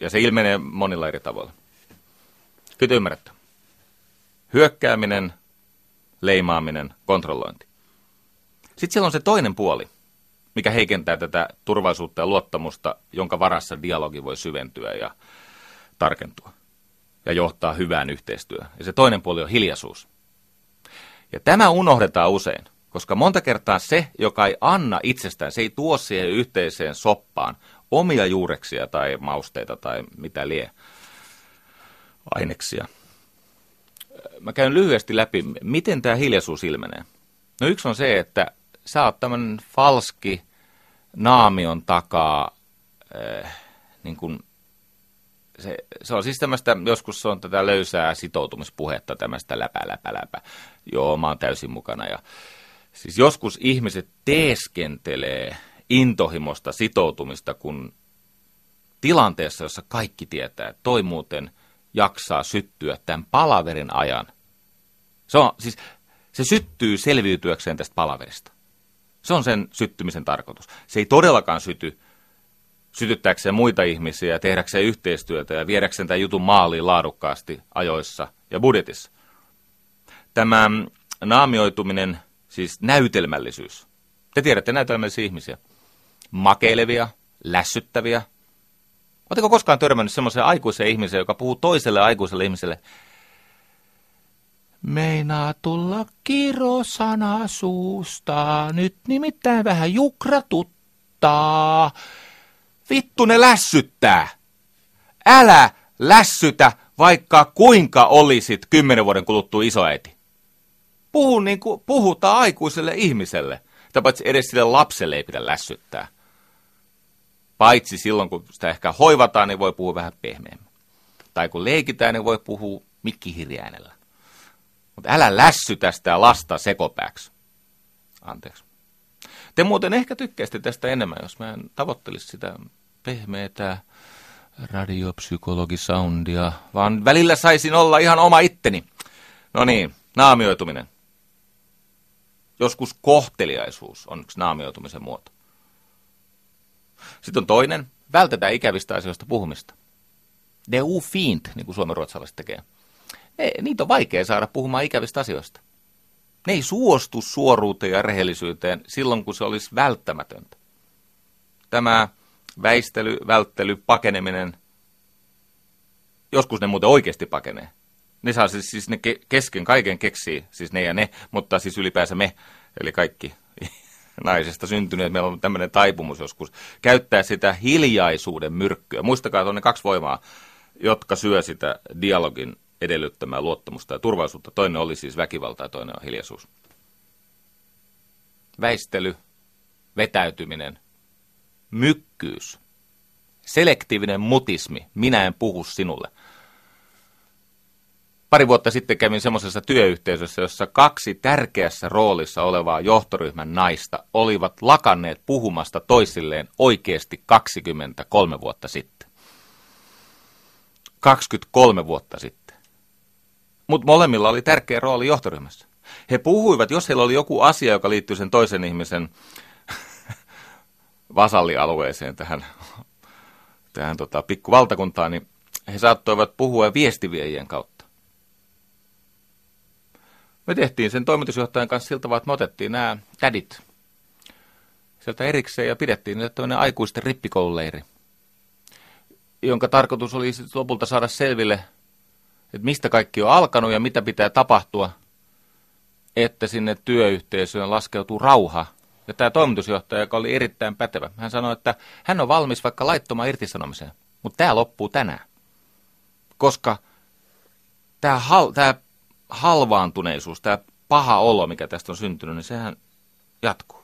Ja se ilmenee monilla eri tavoilla. Kyllä ymmärrätte. Hyökkääminen, leimaaminen, kontrollointi. Sitten siellä on se toinen puoli, mikä heikentää tätä turvallisuutta ja luottamusta, jonka varassa dialogi voi syventyä ja tarkentua ja johtaa hyvään yhteistyöhön. Ja se toinen puoli on hiljaisuus. Ja tämä unohdetaan usein, koska monta kertaa se, joka ei anna itsestään, se ei tuo siihen yhteiseen soppaan omia juureksia tai mausteita tai mitä lie aineksia. Mä käyn lyhyesti läpi, miten tämä hiljaisuus ilmenee. No yksi on se, että sä oot tämmöinen falski naamion takaa, äh, niin kuin se, se on siis tämmöistä, joskus se on tätä löysää sitoutumispuhetta, tämmöistä läpä, läpä, läpä. Joo, mä oon täysin mukana. Ja, siis joskus ihmiset teeskentelee intohimosta sitoutumista, kun tilanteessa, jossa kaikki tietää, että toi muuten jaksaa syttyä tämän palaverin ajan. Se, on, siis, se syttyy selviytyäkseen tästä palaverista. Se on sen syttymisen tarkoitus. Se ei todellakaan syty sytyttääkseen muita ihmisiä, tehdäkseen yhteistyötä ja viedäkseen tämän jutun maaliin laadukkaasti ajoissa ja budjetissa. Tämä naamioituminen, siis näytelmällisyys. Te tiedätte näytelmällisiä ihmisiä. Makeilevia, lässyttäviä. Oletteko koskaan törmännyt semmoiseen aikuiseen ihmiseen, joka puhuu toiselle aikuiselle ihmiselle, Meinaa tulla kirosana suusta, nyt nimittäin vähän jukratuttaa. Vittu ne lässyttää. Älä lässytä, vaikka kuinka olisit kymmenen vuoden kuluttua isoäiti. Puhu niin kuin puhutaan aikuiselle ihmiselle. Tai paitsi edes sille lapselle ei pidä lässyttää. Paitsi silloin, kun sitä ehkä hoivataan, niin voi puhua vähän pehmeämmin. Tai kun leikitään, niin voi puhua mikkihirjäänellä. Mutta älä lässytä sitä lasta sekopääksi. Anteeksi. Te muuten ehkä tykkäisitte tästä enemmän, jos mä en tavoittelisi sitä pehmeätä radiopsykologisoundia, vaan välillä saisin olla ihan oma itteni. No niin, naamioituminen. Joskus kohteliaisuus on yksi naamioitumisen muoto. Sitten on toinen, vältetään ikävistä asioista puhumista. De u fint, niin kuin ruotsalaiset tekee. Ne, niitä on vaikea saada puhumaan ikävistä asioista. Ne ei suostu suoruuteen ja rehellisyyteen silloin, kun se olisi välttämätöntä. Tämä väistely, välttely, pakeneminen, joskus ne muuten oikeasti pakenee. Ne saa siis, siis ne ke, kesken kaiken keksii, siis ne ja ne, mutta siis ylipäänsä me, eli kaikki naisesta syntyneet, meillä on tämmöinen taipumus joskus, käyttää sitä hiljaisuuden myrkkyä. Muistakaa, että on ne kaksi voimaa, jotka syö sitä dialogin edellyttämää luottamusta ja turvallisuutta. Toinen oli siis väkivalta ja toinen on hiljaisuus. Väistely, vetäytyminen, mykkyys, selektiivinen mutismi, minä en puhu sinulle. Pari vuotta sitten kävin semmoisessa työyhteisössä, jossa kaksi tärkeässä roolissa olevaa johtoryhmän naista olivat lakanneet puhumasta toisilleen oikeasti 23 vuotta sitten. 23 vuotta sitten. Mutta molemmilla oli tärkeä rooli johtoryhmässä. He puhuivat, jos heillä oli joku asia, joka liittyy sen toisen ihmisen [LAUGHS] vasallialueeseen, tähän, tähän tota, pikkuvaltakuntaan, niin he saattoivat puhua viestiviejien kautta. Me tehtiin sen toimitusjohtajan kanssa siltä vaan, että me otettiin nämä tädit sieltä erikseen ja pidettiin niille tämmöinen aikuisten rippikoululeiri, jonka tarkoitus oli lopulta saada selville, että mistä kaikki on alkanut ja mitä pitää tapahtua, että sinne työyhteisöön laskeutuu rauha – ja tämä toimitusjohtaja, joka oli erittäin pätevä, hän sanoi, että hän on valmis vaikka laittomaan irtisanomiseen, mutta tämä loppuu tänään. Koska tämä, hal, tämä halvaantuneisuus, tämä paha olo, mikä tästä on syntynyt, niin sehän jatkuu.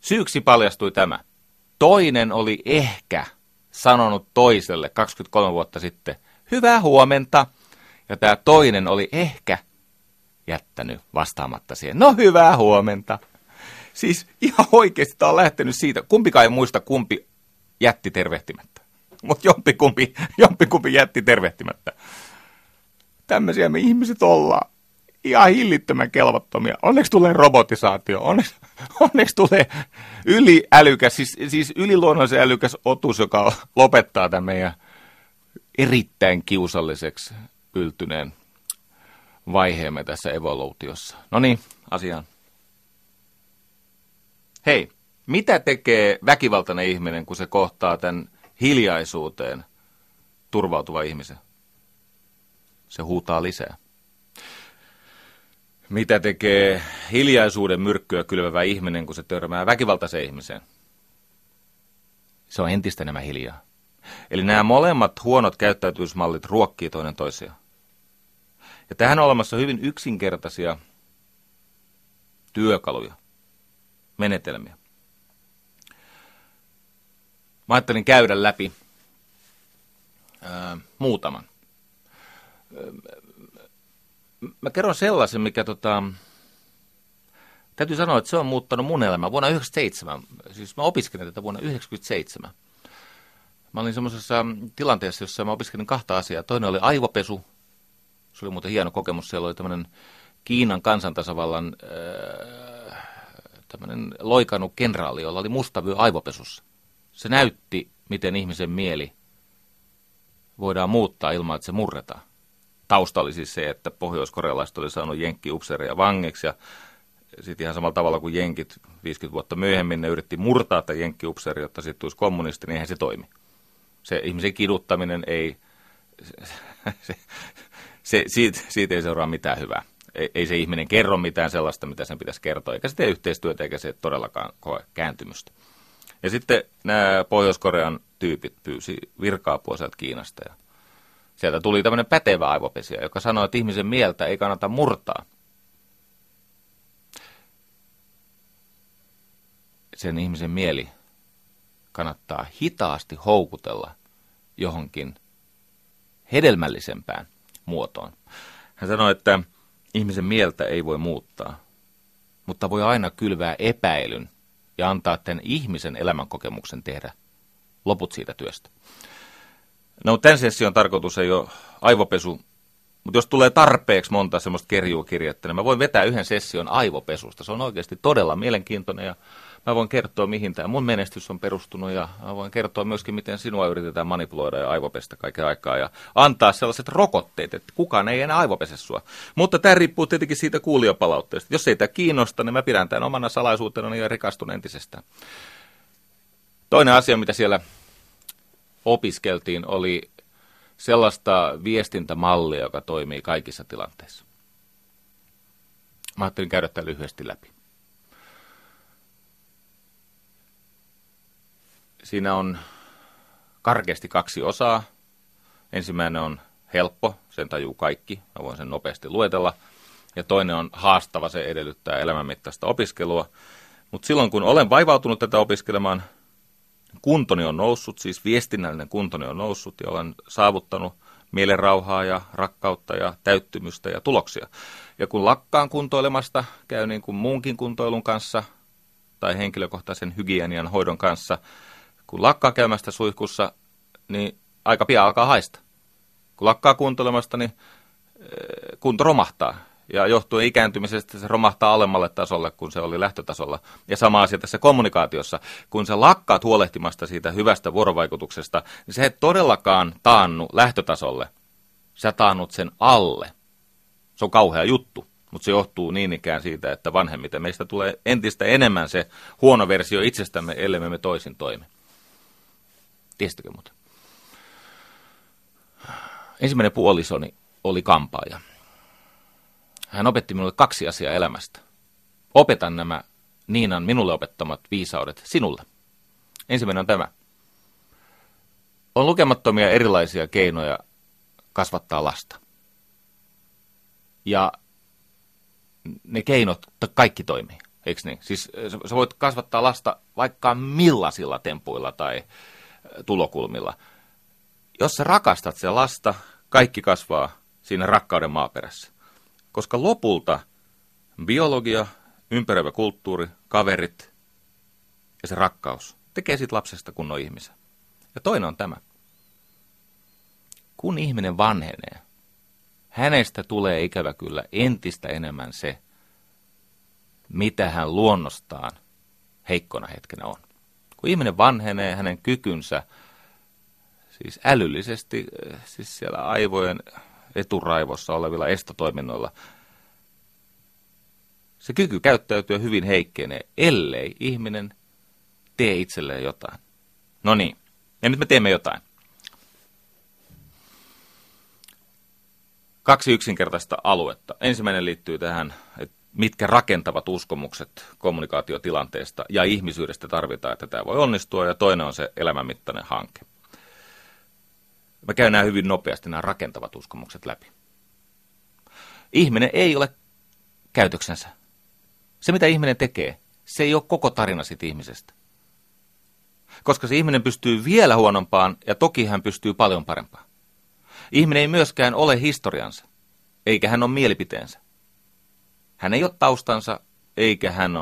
Syyksi paljastui tämä. Toinen oli ehkä sanonut toiselle 23 vuotta sitten, hyvää huomenta, Ja tämä toinen oli ehkä jättänyt vastaamatta siihen. No hyvää huomenta. Siis ihan oikeasti tämä on lähtenyt siitä. Kumpikaan ei muista, kumpi jätti tervehtimättä. Mutta jompikumpi, jompikumpi jätti tervehtimättä. Tämmöisiä me ihmiset ollaan. Ihan hillittömän kelvottomia. Onneksi tulee robotisaatio. Onneksi, [LAUGHS] onneksi tulee yliälykäs, siis, siis yliluonnollisen älykäs otus, joka lopettaa tämän meidän erittäin kiusalliseksi yltyneen vaiheemme tässä evoluutiossa. No niin, asiaan. Hei, mitä tekee väkivaltainen ihminen, kun se kohtaa tämän hiljaisuuteen turvautuva ihmisen? Se huutaa lisää. Mitä tekee hiljaisuuden myrkkyä kylvävä ihminen, kun se törmää väkivaltaiseen ihmiseen? Se on entistä enemmän hiljaa. Eli nämä molemmat huonot käyttäytymismallit ruokkii toinen toisiaan. Ja tähän on olemassa hyvin yksinkertaisia työkaluja, menetelmiä. Mä ajattelin käydä läpi ää, muutaman. Mä kerron sellaisen, mikä tota, täytyy sanoa, että se on muuttanut mun elämää vuonna 1997. Siis mä opiskelin tätä vuonna 1997. Mä olin semmoisessa tilanteessa, jossa mä opiskelin kahta asiaa. Toinen oli aivopesu. Se oli muuten hieno kokemus. Siellä oli tämmöinen Kiinan kansantasavallan äh, loikannut kenraali, jolla oli mustavyö aivopesussa. Se näytti, miten ihmisen mieli voidaan muuttaa ilman, että se murretaan. Tausta oli siis se, että pohjoiskorealaiset oli saanut jenkkiupseeria vangeksi ja sitten ihan samalla tavalla kuin jenkit 50 vuotta myöhemmin ne yritti murtaa tätä jenkkiupseeria, jotta sitten tulisi kommunisti, niin eihän se toimi se ihmisen kiduttaminen ei, [LAUGHS] se, se, siitä, siitä ei seuraa mitään hyvää. Ei, ei se ihminen kerro mitään sellaista, mitä sen pitäisi kertoa, eikä se tee yhteistyötä, eikä se todellakaan koe kääntymystä. Ja sitten nämä Pohjois-Korean tyypit pyysi virka-apua sieltä Kiinasta ja sieltä tuli tämmöinen pätevä aivopesiä, joka sanoi, että ihmisen mieltä ei kannata murtaa. Sen ihmisen mieli kannattaa hitaasti houkutella johonkin hedelmällisempään muotoon. Hän sanoi, että ihmisen mieltä ei voi muuttaa, mutta voi aina kylvää epäilyn ja antaa tämän ihmisen elämänkokemuksen tehdä loput siitä työstä. No tämän session tarkoitus ei ole aivopesu, mutta jos tulee tarpeeksi monta semmoista kerjuukirjettä, niin mä voin vetää yhden session aivopesusta. Se on oikeasti todella mielenkiintoinen ja Mä voin kertoa, mihin tämä mun menestys on perustunut ja mä voin kertoa myöskin, miten sinua yritetään manipuloida ja aivopestä kaiken aikaa ja antaa sellaiset rokotteet, että kukaan ei enää aivopese sua. Mutta tämä riippuu tietenkin siitä kuulijapalautteesta. Jos ei tämä kiinnosta, niin mä pidän tämän omana salaisuutena ja rikastun entisestään. Toinen asia, mitä siellä opiskeltiin, oli sellaista viestintämallia, joka toimii kaikissa tilanteissa. Mä ajattelin käydä tämän lyhyesti läpi. Siinä on karkeasti kaksi osaa. Ensimmäinen on helppo, sen tajuu kaikki, mä voin sen nopeasti luetella. Ja toinen on haastava, se edellyttää elämänmittaista opiskelua. Mutta silloin kun olen vaivautunut tätä opiskelemaan, kuntoni on noussut, siis viestinnällinen kuntoni on noussut ja olen saavuttanut mielenrauhaa ja rakkautta ja täyttymystä ja tuloksia. Ja kun lakkaan kuntoilemasta, käy niin kuin muunkin kuntoilun kanssa tai henkilökohtaisen hygienian hoidon kanssa, kun lakkaa käymästä suihkussa, niin aika pian alkaa haista. Kun lakkaa kuntoilemasta, niin eh, kunto romahtaa. Ja johtuen ikääntymisestä se romahtaa alemmalle tasolle, kun se oli lähtötasolla. Ja sama asia tässä kommunikaatiossa. Kun sä lakkaat huolehtimasta siitä hyvästä vuorovaikutuksesta, niin se et todellakaan taannu lähtötasolle. Sä taannut sen alle. Se on kauhea juttu, mutta se johtuu niin ikään siitä, että vanhemmiten meistä tulee entistä enemmän se huono versio itsestämme, ellei me toisin toimi. Tiesittekö muuta? Ensimmäinen puolisoni oli kampaaja. Hän opetti minulle kaksi asiaa elämästä. Opetan nämä Niinan minulle opettamat viisaudet sinulle. Ensimmäinen on tämä. On lukemattomia erilaisia keinoja kasvattaa lasta. Ja ne keinot kaikki toimii, eikö niin? Siis sä voit kasvattaa lasta vaikka millaisilla tempuilla tai tulokulmilla. Jos sä rakastat sitä lasta, kaikki kasvaa siinä rakkauden maaperässä. Koska lopulta biologia, ympäröivä kulttuuri, kaverit ja se rakkaus tekee siitä lapsesta kunnon ihmisen. Ja toinen on tämä. Kun ihminen vanhenee, hänestä tulee ikävä kyllä entistä enemmän se, mitä hän luonnostaan heikkona hetkenä on. Kun ihminen vanhenee, hänen kykynsä, siis älyllisesti, siis siellä aivojen eturaivossa olevilla estotoiminnoilla, se kyky käyttäytyä hyvin heikkenee, ellei ihminen tee itselleen jotain. No niin, ja nyt me teemme jotain. Kaksi yksinkertaista aluetta. Ensimmäinen liittyy tähän, että mitkä rakentavat uskomukset kommunikaatiotilanteesta ja ihmisyydestä tarvitaan, että tämä voi onnistua, ja toinen on se elämänmittainen hanke. Mä käyn nämä hyvin nopeasti, nämä rakentavat uskomukset läpi. Ihminen ei ole käytöksensä. Se, mitä ihminen tekee, se ei ole koko tarina siitä ihmisestä. Koska se ihminen pystyy vielä huonompaan, ja toki hän pystyy paljon parempaan. Ihminen ei myöskään ole historiansa, eikä hän ole mielipiteensä. Hän ei ole taustansa, eikä hän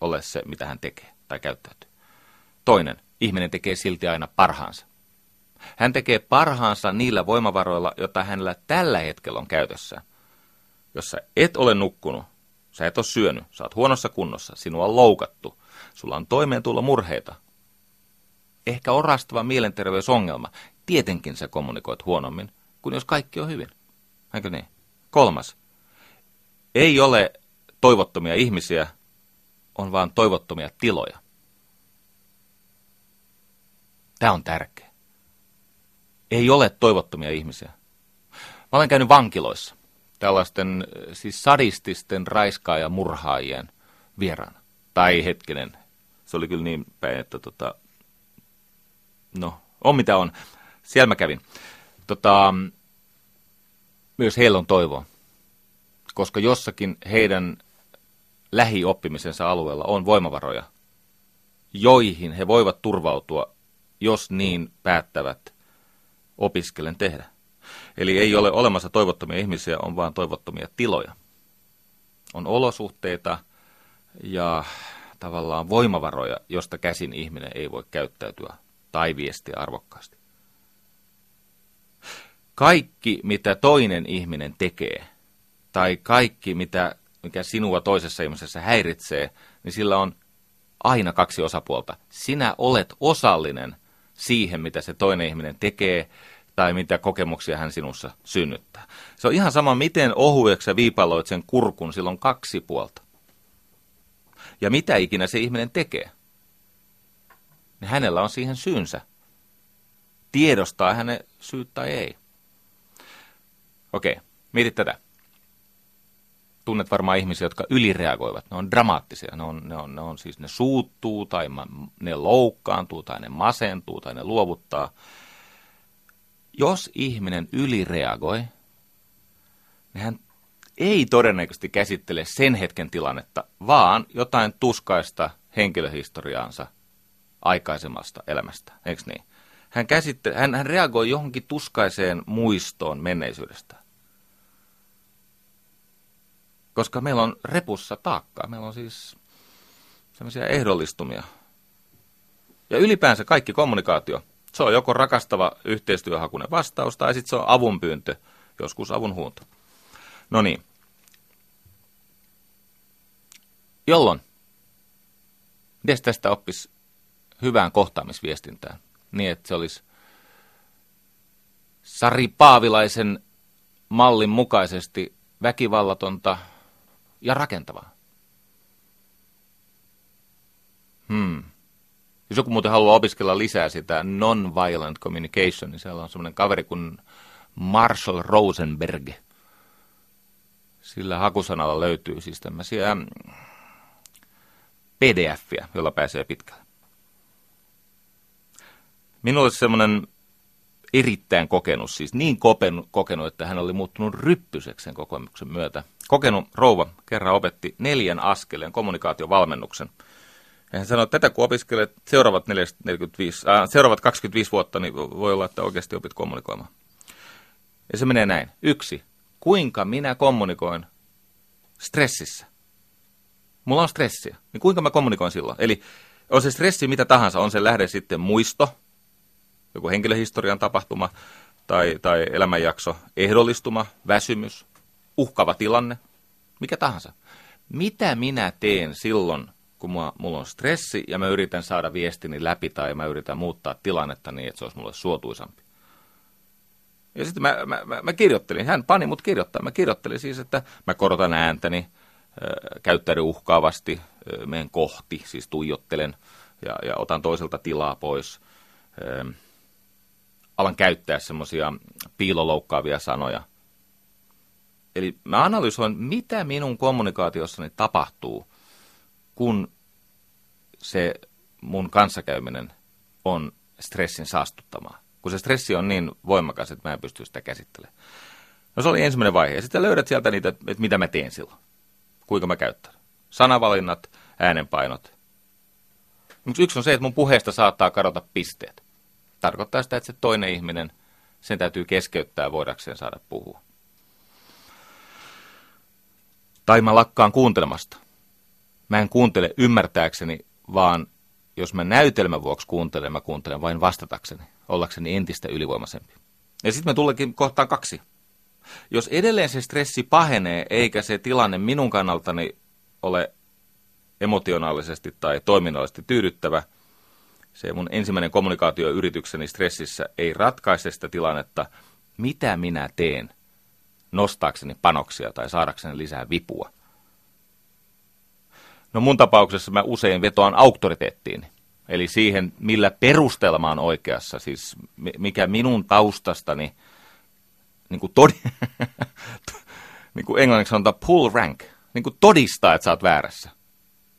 ole se, mitä hän tekee tai käyttäytyy. Toinen, ihminen tekee silti aina parhaansa. Hän tekee parhaansa niillä voimavaroilla, joita hänellä tällä hetkellä on käytössä. Jos sä et ole nukkunut, sä et ole syönyt, sä oot huonossa kunnossa, sinua on loukattu, sulla on toimeentulo murheita, ehkä orastava mielenterveysongelma, tietenkin sä kommunikoit huonommin kuin jos kaikki on hyvin. Eikö niin? Kolmas. Ei ole toivottomia ihmisiä, on vaan toivottomia tiloja. Tämä on tärkeä. Ei ole toivottomia ihmisiä. Mä olen käynyt vankiloissa, tällaisten siis sadististen raiskaa- murhaajien vieraana. Tai hetkinen, se oli kyllä niin päin, että tota, no, on mitä on. Siellä mä kävin. Tota, myös heillä on toivoa, koska jossakin heidän lähioppimisensa alueella on voimavaroja, joihin he voivat turvautua, jos niin päättävät opiskelen tehdä. Eli ei ole olemassa toivottomia ihmisiä, on vain toivottomia tiloja. On olosuhteita ja tavallaan voimavaroja, josta käsin ihminen ei voi käyttäytyä tai viestiä arvokkaasti. Kaikki, mitä toinen ihminen tekee, tai kaikki, mitä, mikä sinua toisessa ihmisessä häiritsee, niin sillä on aina kaksi osapuolta. Sinä olet osallinen siihen, mitä se toinen ihminen tekee, tai mitä kokemuksia hän sinussa synnyttää. Se on ihan sama, miten ohueksi sä viipaloit sen kurkun, sillä on kaksi puolta. Ja mitä ikinä se ihminen tekee niin hänellä on siihen syynsä. Tiedostaa hänen syyt tai ei. Okei, mietit tätä. Tunnet varmaan ihmisiä, jotka ylireagoivat. Ne on dramaattisia. Ne on, ne on, ne on siis, ne suuttuu tai ne loukkaantuu tai ne masentuu tai ne luovuttaa. Jos ihminen ylireagoi, niin hän ei todennäköisesti käsittele sen hetken tilannetta, vaan jotain tuskaista henkilöhistoriaansa – aikaisemmasta elämästä, eikö niin? Hän, käsitte, hän, hän reagoi johonkin tuskaiseen muistoon menneisyydestä. Koska meillä on repussa taakkaa, meillä on siis sellaisia ehdollistumia. Ja ylipäänsä kaikki kommunikaatio, se on joko rakastava yhteistyöhakunen vastaus tai sitten se on avunpyyntö, joskus avun huunto. No niin. Jolloin? Miten tästä oppisi hyvään kohtaamisviestintään, niin että se olisi Sari Paavilaisen mallin mukaisesti väkivallatonta ja rakentavaa. Hmm. Jos joku muuten haluaa opiskella lisää sitä non-violent communication, niin siellä on semmoinen kaveri kuin Marshall Rosenberg. Sillä hakusanalla löytyy siis tämmöisiä pdf jolla pääsee pitkälle. Minulle semmoinen erittäin kokenut, siis niin kokenut, että hän oli muuttunut ryppyseksi sen kokemuksen myötä. Kokenut rouva kerran opetti neljän askeleen kommunikaatiovalmennuksen. Ja hän sanoi, että tätä kun opiskelet seuraavat, 45, äh, seuraavat 25 vuotta, niin voi olla, että oikeasti opit kommunikoimaan. Ja se menee näin. Yksi, kuinka minä kommunikoin stressissä. Mulla on stressiä. Niin kuinka mä kommunikoin silloin? Eli on se stressi mitä tahansa, on se lähde sitten muisto, joku henkilöhistorian tapahtuma tai, tai elämänjakso, ehdollistuma, väsymys, uhkava tilanne, mikä tahansa. Mitä minä teen silloin, kun mulla, mulla on stressi ja mä yritän saada viestini läpi tai mä yritän muuttaa tilannetta niin, että se olisi mulle suotuisampi. Ja sitten mä, mä, mä, mä kirjoittelin, hän pani mut kirjoittaa. Mä kirjoittelin siis, että mä korotan ääntäni, käyttäydyn uhkaavasti, menen kohti, siis tuijottelen ja, ja otan toiselta tilaa pois. Alan käyttää semmoisia piiloloukkaavia sanoja. Eli mä analysoin, mitä minun kommunikaatiossani tapahtuu, kun se mun kanssakäyminen on stressin saastuttamaa. Kun se stressi on niin voimakas, että mä en pysty sitä käsittelemään. No se oli ensimmäinen vaihe. Ja sitten löydät sieltä niitä, että mitä mä teen silloin. Kuinka mä käytän. Sanavalinnat, äänenpainot. Yksi on se, että mun puheesta saattaa kadota pisteet. Tarkoittaa sitä, että se toinen ihminen, sen täytyy keskeyttää voidakseen saada puhua. Tai mä lakkaan kuuntelemasta. Mä en kuuntele ymmärtääkseni, vaan jos mä näytelmän vuoksi kuuntelen, mä kuuntelen vain vastatakseni, ollakseni entistä ylivoimaisempi. Ja sitten me tullekin kohtaan kaksi. Jos edelleen se stressi pahenee, eikä se tilanne minun kannaltani ole emotionaalisesti tai toiminnallisesti tyydyttävä, se mun ensimmäinen kommunikaatioyritykseni stressissä ei ratkaise sitä tilannetta, mitä minä teen nostaakseni panoksia tai saadakseni lisää vipua. No mun tapauksessa mä usein vetoan auktoriteettiin, eli siihen, millä perustelma on oikeassa, siis mikä minun taustastani, niin kuin, todi, [LAUGHS] niin kuin englanniksi sanotaan pull rank, niin kuin todistaa, että sä oot väärässä.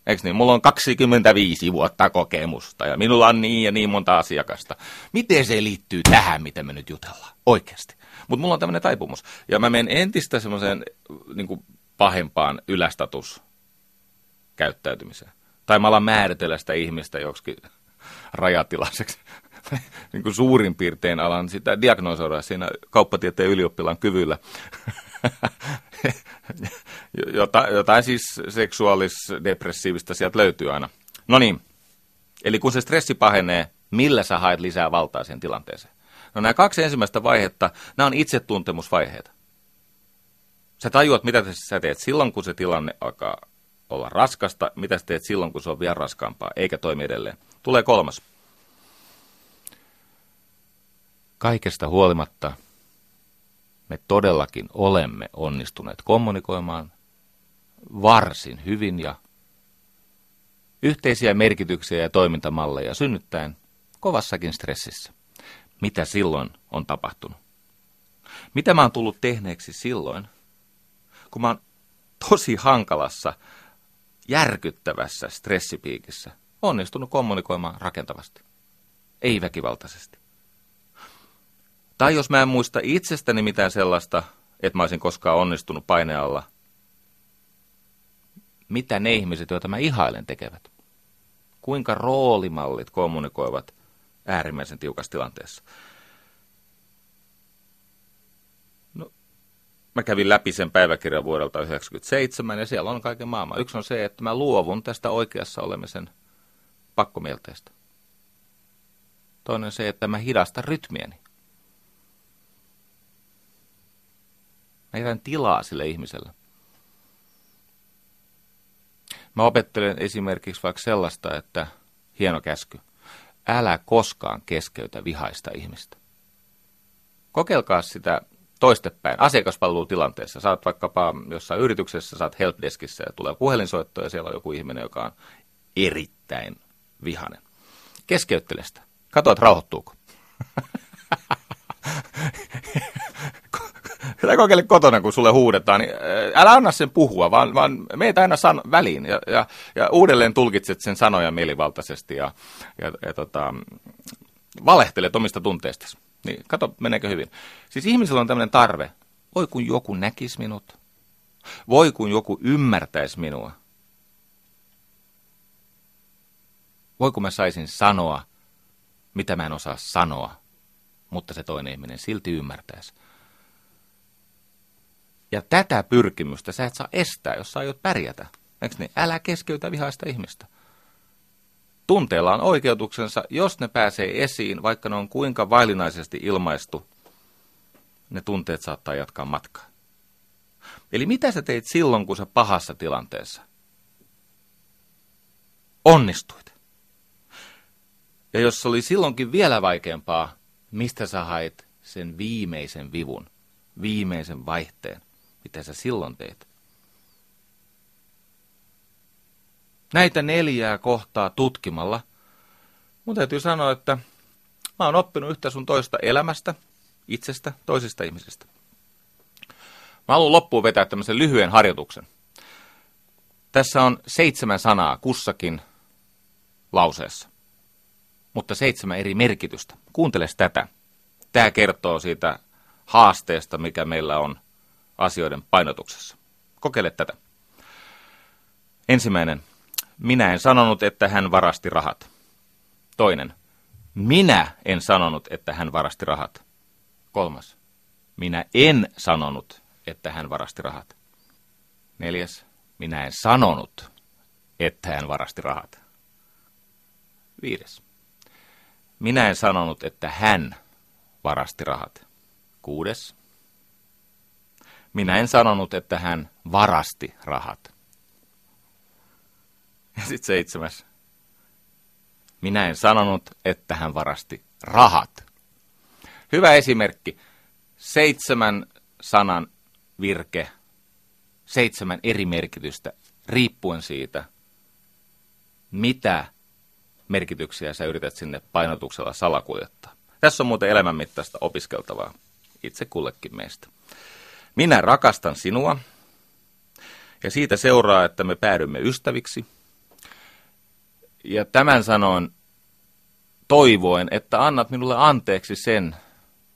Eikö niin? Mulla on 25 vuotta kokemusta ja minulla on niin ja niin monta asiakasta. Miten se liittyy tähän, mitä me nyt jutellaan? Oikeasti. Mutta mulla on tämmöinen taipumus. Ja mä menen entistä semmoiseen niin pahempaan ylästatus käyttäytymiseen. Tai mä alan määritellä sitä ihmistä joksikin rajatilaiseksi. [LAUGHS] niin suurin piirtein alan sitä diagnosoida siinä kauppatieteen ylioppilaan kyvyllä. [LAUGHS] [LAUGHS] Jota, jotain siis seksuaalis-depressiivistä sieltä löytyy aina. No niin, eli kun se stressi pahenee, millä sä haet lisää valtaa siihen tilanteeseen? No nämä kaksi ensimmäistä vaihetta, nämä on itsetuntemusvaiheita. Sä tajuat, mitä sä teet silloin, kun se tilanne alkaa olla raskasta, mitä sä teet silloin, kun se on vielä raskaampaa, eikä toimi edelleen. Tulee kolmas. Kaikesta huolimatta me todellakin olemme onnistuneet kommunikoimaan varsin hyvin ja yhteisiä merkityksiä ja toimintamalleja synnyttäen kovassakin stressissä. Mitä silloin on tapahtunut? Mitä mä oon tullut tehneeksi silloin, kun mä oon tosi hankalassa, järkyttävässä stressipiikissä onnistunut kommunikoimaan rakentavasti, ei väkivaltaisesti. Tai jos mä en muista itsestäni mitään sellaista, että mä olisin koskaan onnistunut painealla, mitä ne ihmiset, joita mä ihailen, tekevät? Kuinka roolimallit kommunikoivat äärimmäisen tiukassa tilanteessa? No, mä kävin läpi sen päiväkirjan vuodelta 1997 ja siellä on kaiken maailman. Yksi on se, että mä luovun tästä oikeassa olemisen pakkomielteestä. Toinen se, että mä hidastan rytmieni. Mä jätän tilaa sille ihmiselle. Mä opettelen esimerkiksi vaikka sellaista, että hieno käsky, älä koskaan keskeytä vihaista ihmistä. Kokeilkaa sitä toistepäin asiakaspalvelutilanteessa. Saat vaikkapa jossain yrityksessä, saat helpdeskissä ja tulee puhelinsoitto ja siellä on joku ihminen, joka on erittäin vihainen. Keskeyttele sitä. Kato, että rauhoittuuko. [LAUGHS] Älä kokeile kotona, kun sulle huudetaan, niin älä anna sen puhua, vaan, vaan meitä aina san väliin ja, ja, ja uudelleen tulkitset sen sanoja mielivaltaisesti ja, ja, ja tota, valehtelet omista tunteistasi. Niin kato, meneekö hyvin. Siis ihmisellä on tämmöinen tarve. Voi kun joku näkisi minut. Voi kun joku ymmärtäisi minua. Voi kun mä saisin sanoa, mitä mä en osaa sanoa, mutta se toinen ihminen silti ymmärtäisi. Ja tätä pyrkimystä sä et saa estää, jos sä aiot pärjätä. Eikö niin? Älä keskeytä vihaista ihmistä. Tunteella on oikeutuksensa, jos ne pääsee esiin, vaikka ne on kuinka vaillinaisesti ilmaistu, ne tunteet saattaa jatkaa matkaa. Eli mitä sä teit silloin, kun sä pahassa tilanteessa? Onnistuit. Ja jos se oli silloinkin vielä vaikeampaa, mistä sä hait sen viimeisen vivun, viimeisen vaihteen, mitä sä silloin teet? Näitä neljää kohtaa tutkimalla, mun täytyy sanoa, että mä oon oppinut yhtä sun toista elämästä, itsestä, toisista ihmisistä. Mä haluan loppuun vetää tämmöisen lyhyen harjoituksen. Tässä on seitsemän sanaa kussakin lauseessa, mutta seitsemän eri merkitystä. Kuuntele tätä. Tämä kertoo siitä haasteesta, mikä meillä on asioiden painotuksessa. Kokeile tätä. Ensimmäinen. Minä en sanonut, että hän varasti rahat. Toinen. Minä en sanonut, että hän varasti rahat. Kolmas. Minä en sanonut, että hän varasti rahat. Neljäs. Minä en sanonut, että hän varasti rahat. Viides. Minä en sanonut, että hän varasti rahat. Kuudes. Minä en sanonut, että hän varasti rahat. Ja sitten seitsemäs. Minä en sanonut, että hän varasti rahat. Hyvä esimerkki. Seitsemän sanan virke, seitsemän eri merkitystä, riippuen siitä, mitä merkityksiä sä yrität sinne painotuksella salakuljettaa. Tässä on muuten elämänmittaista opiskeltavaa itse kullekin meistä. Minä rakastan sinua, ja siitä seuraa, että me päädymme ystäviksi. Ja tämän sanoin toivoen, että annat minulle anteeksi sen,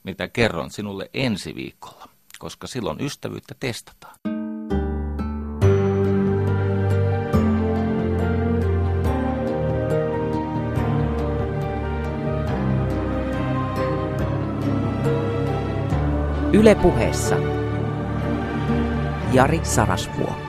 mitä kerron sinulle ensi viikolla, koska silloin ystävyyttä testataan. Yle puheessa Jari Sarasvuo.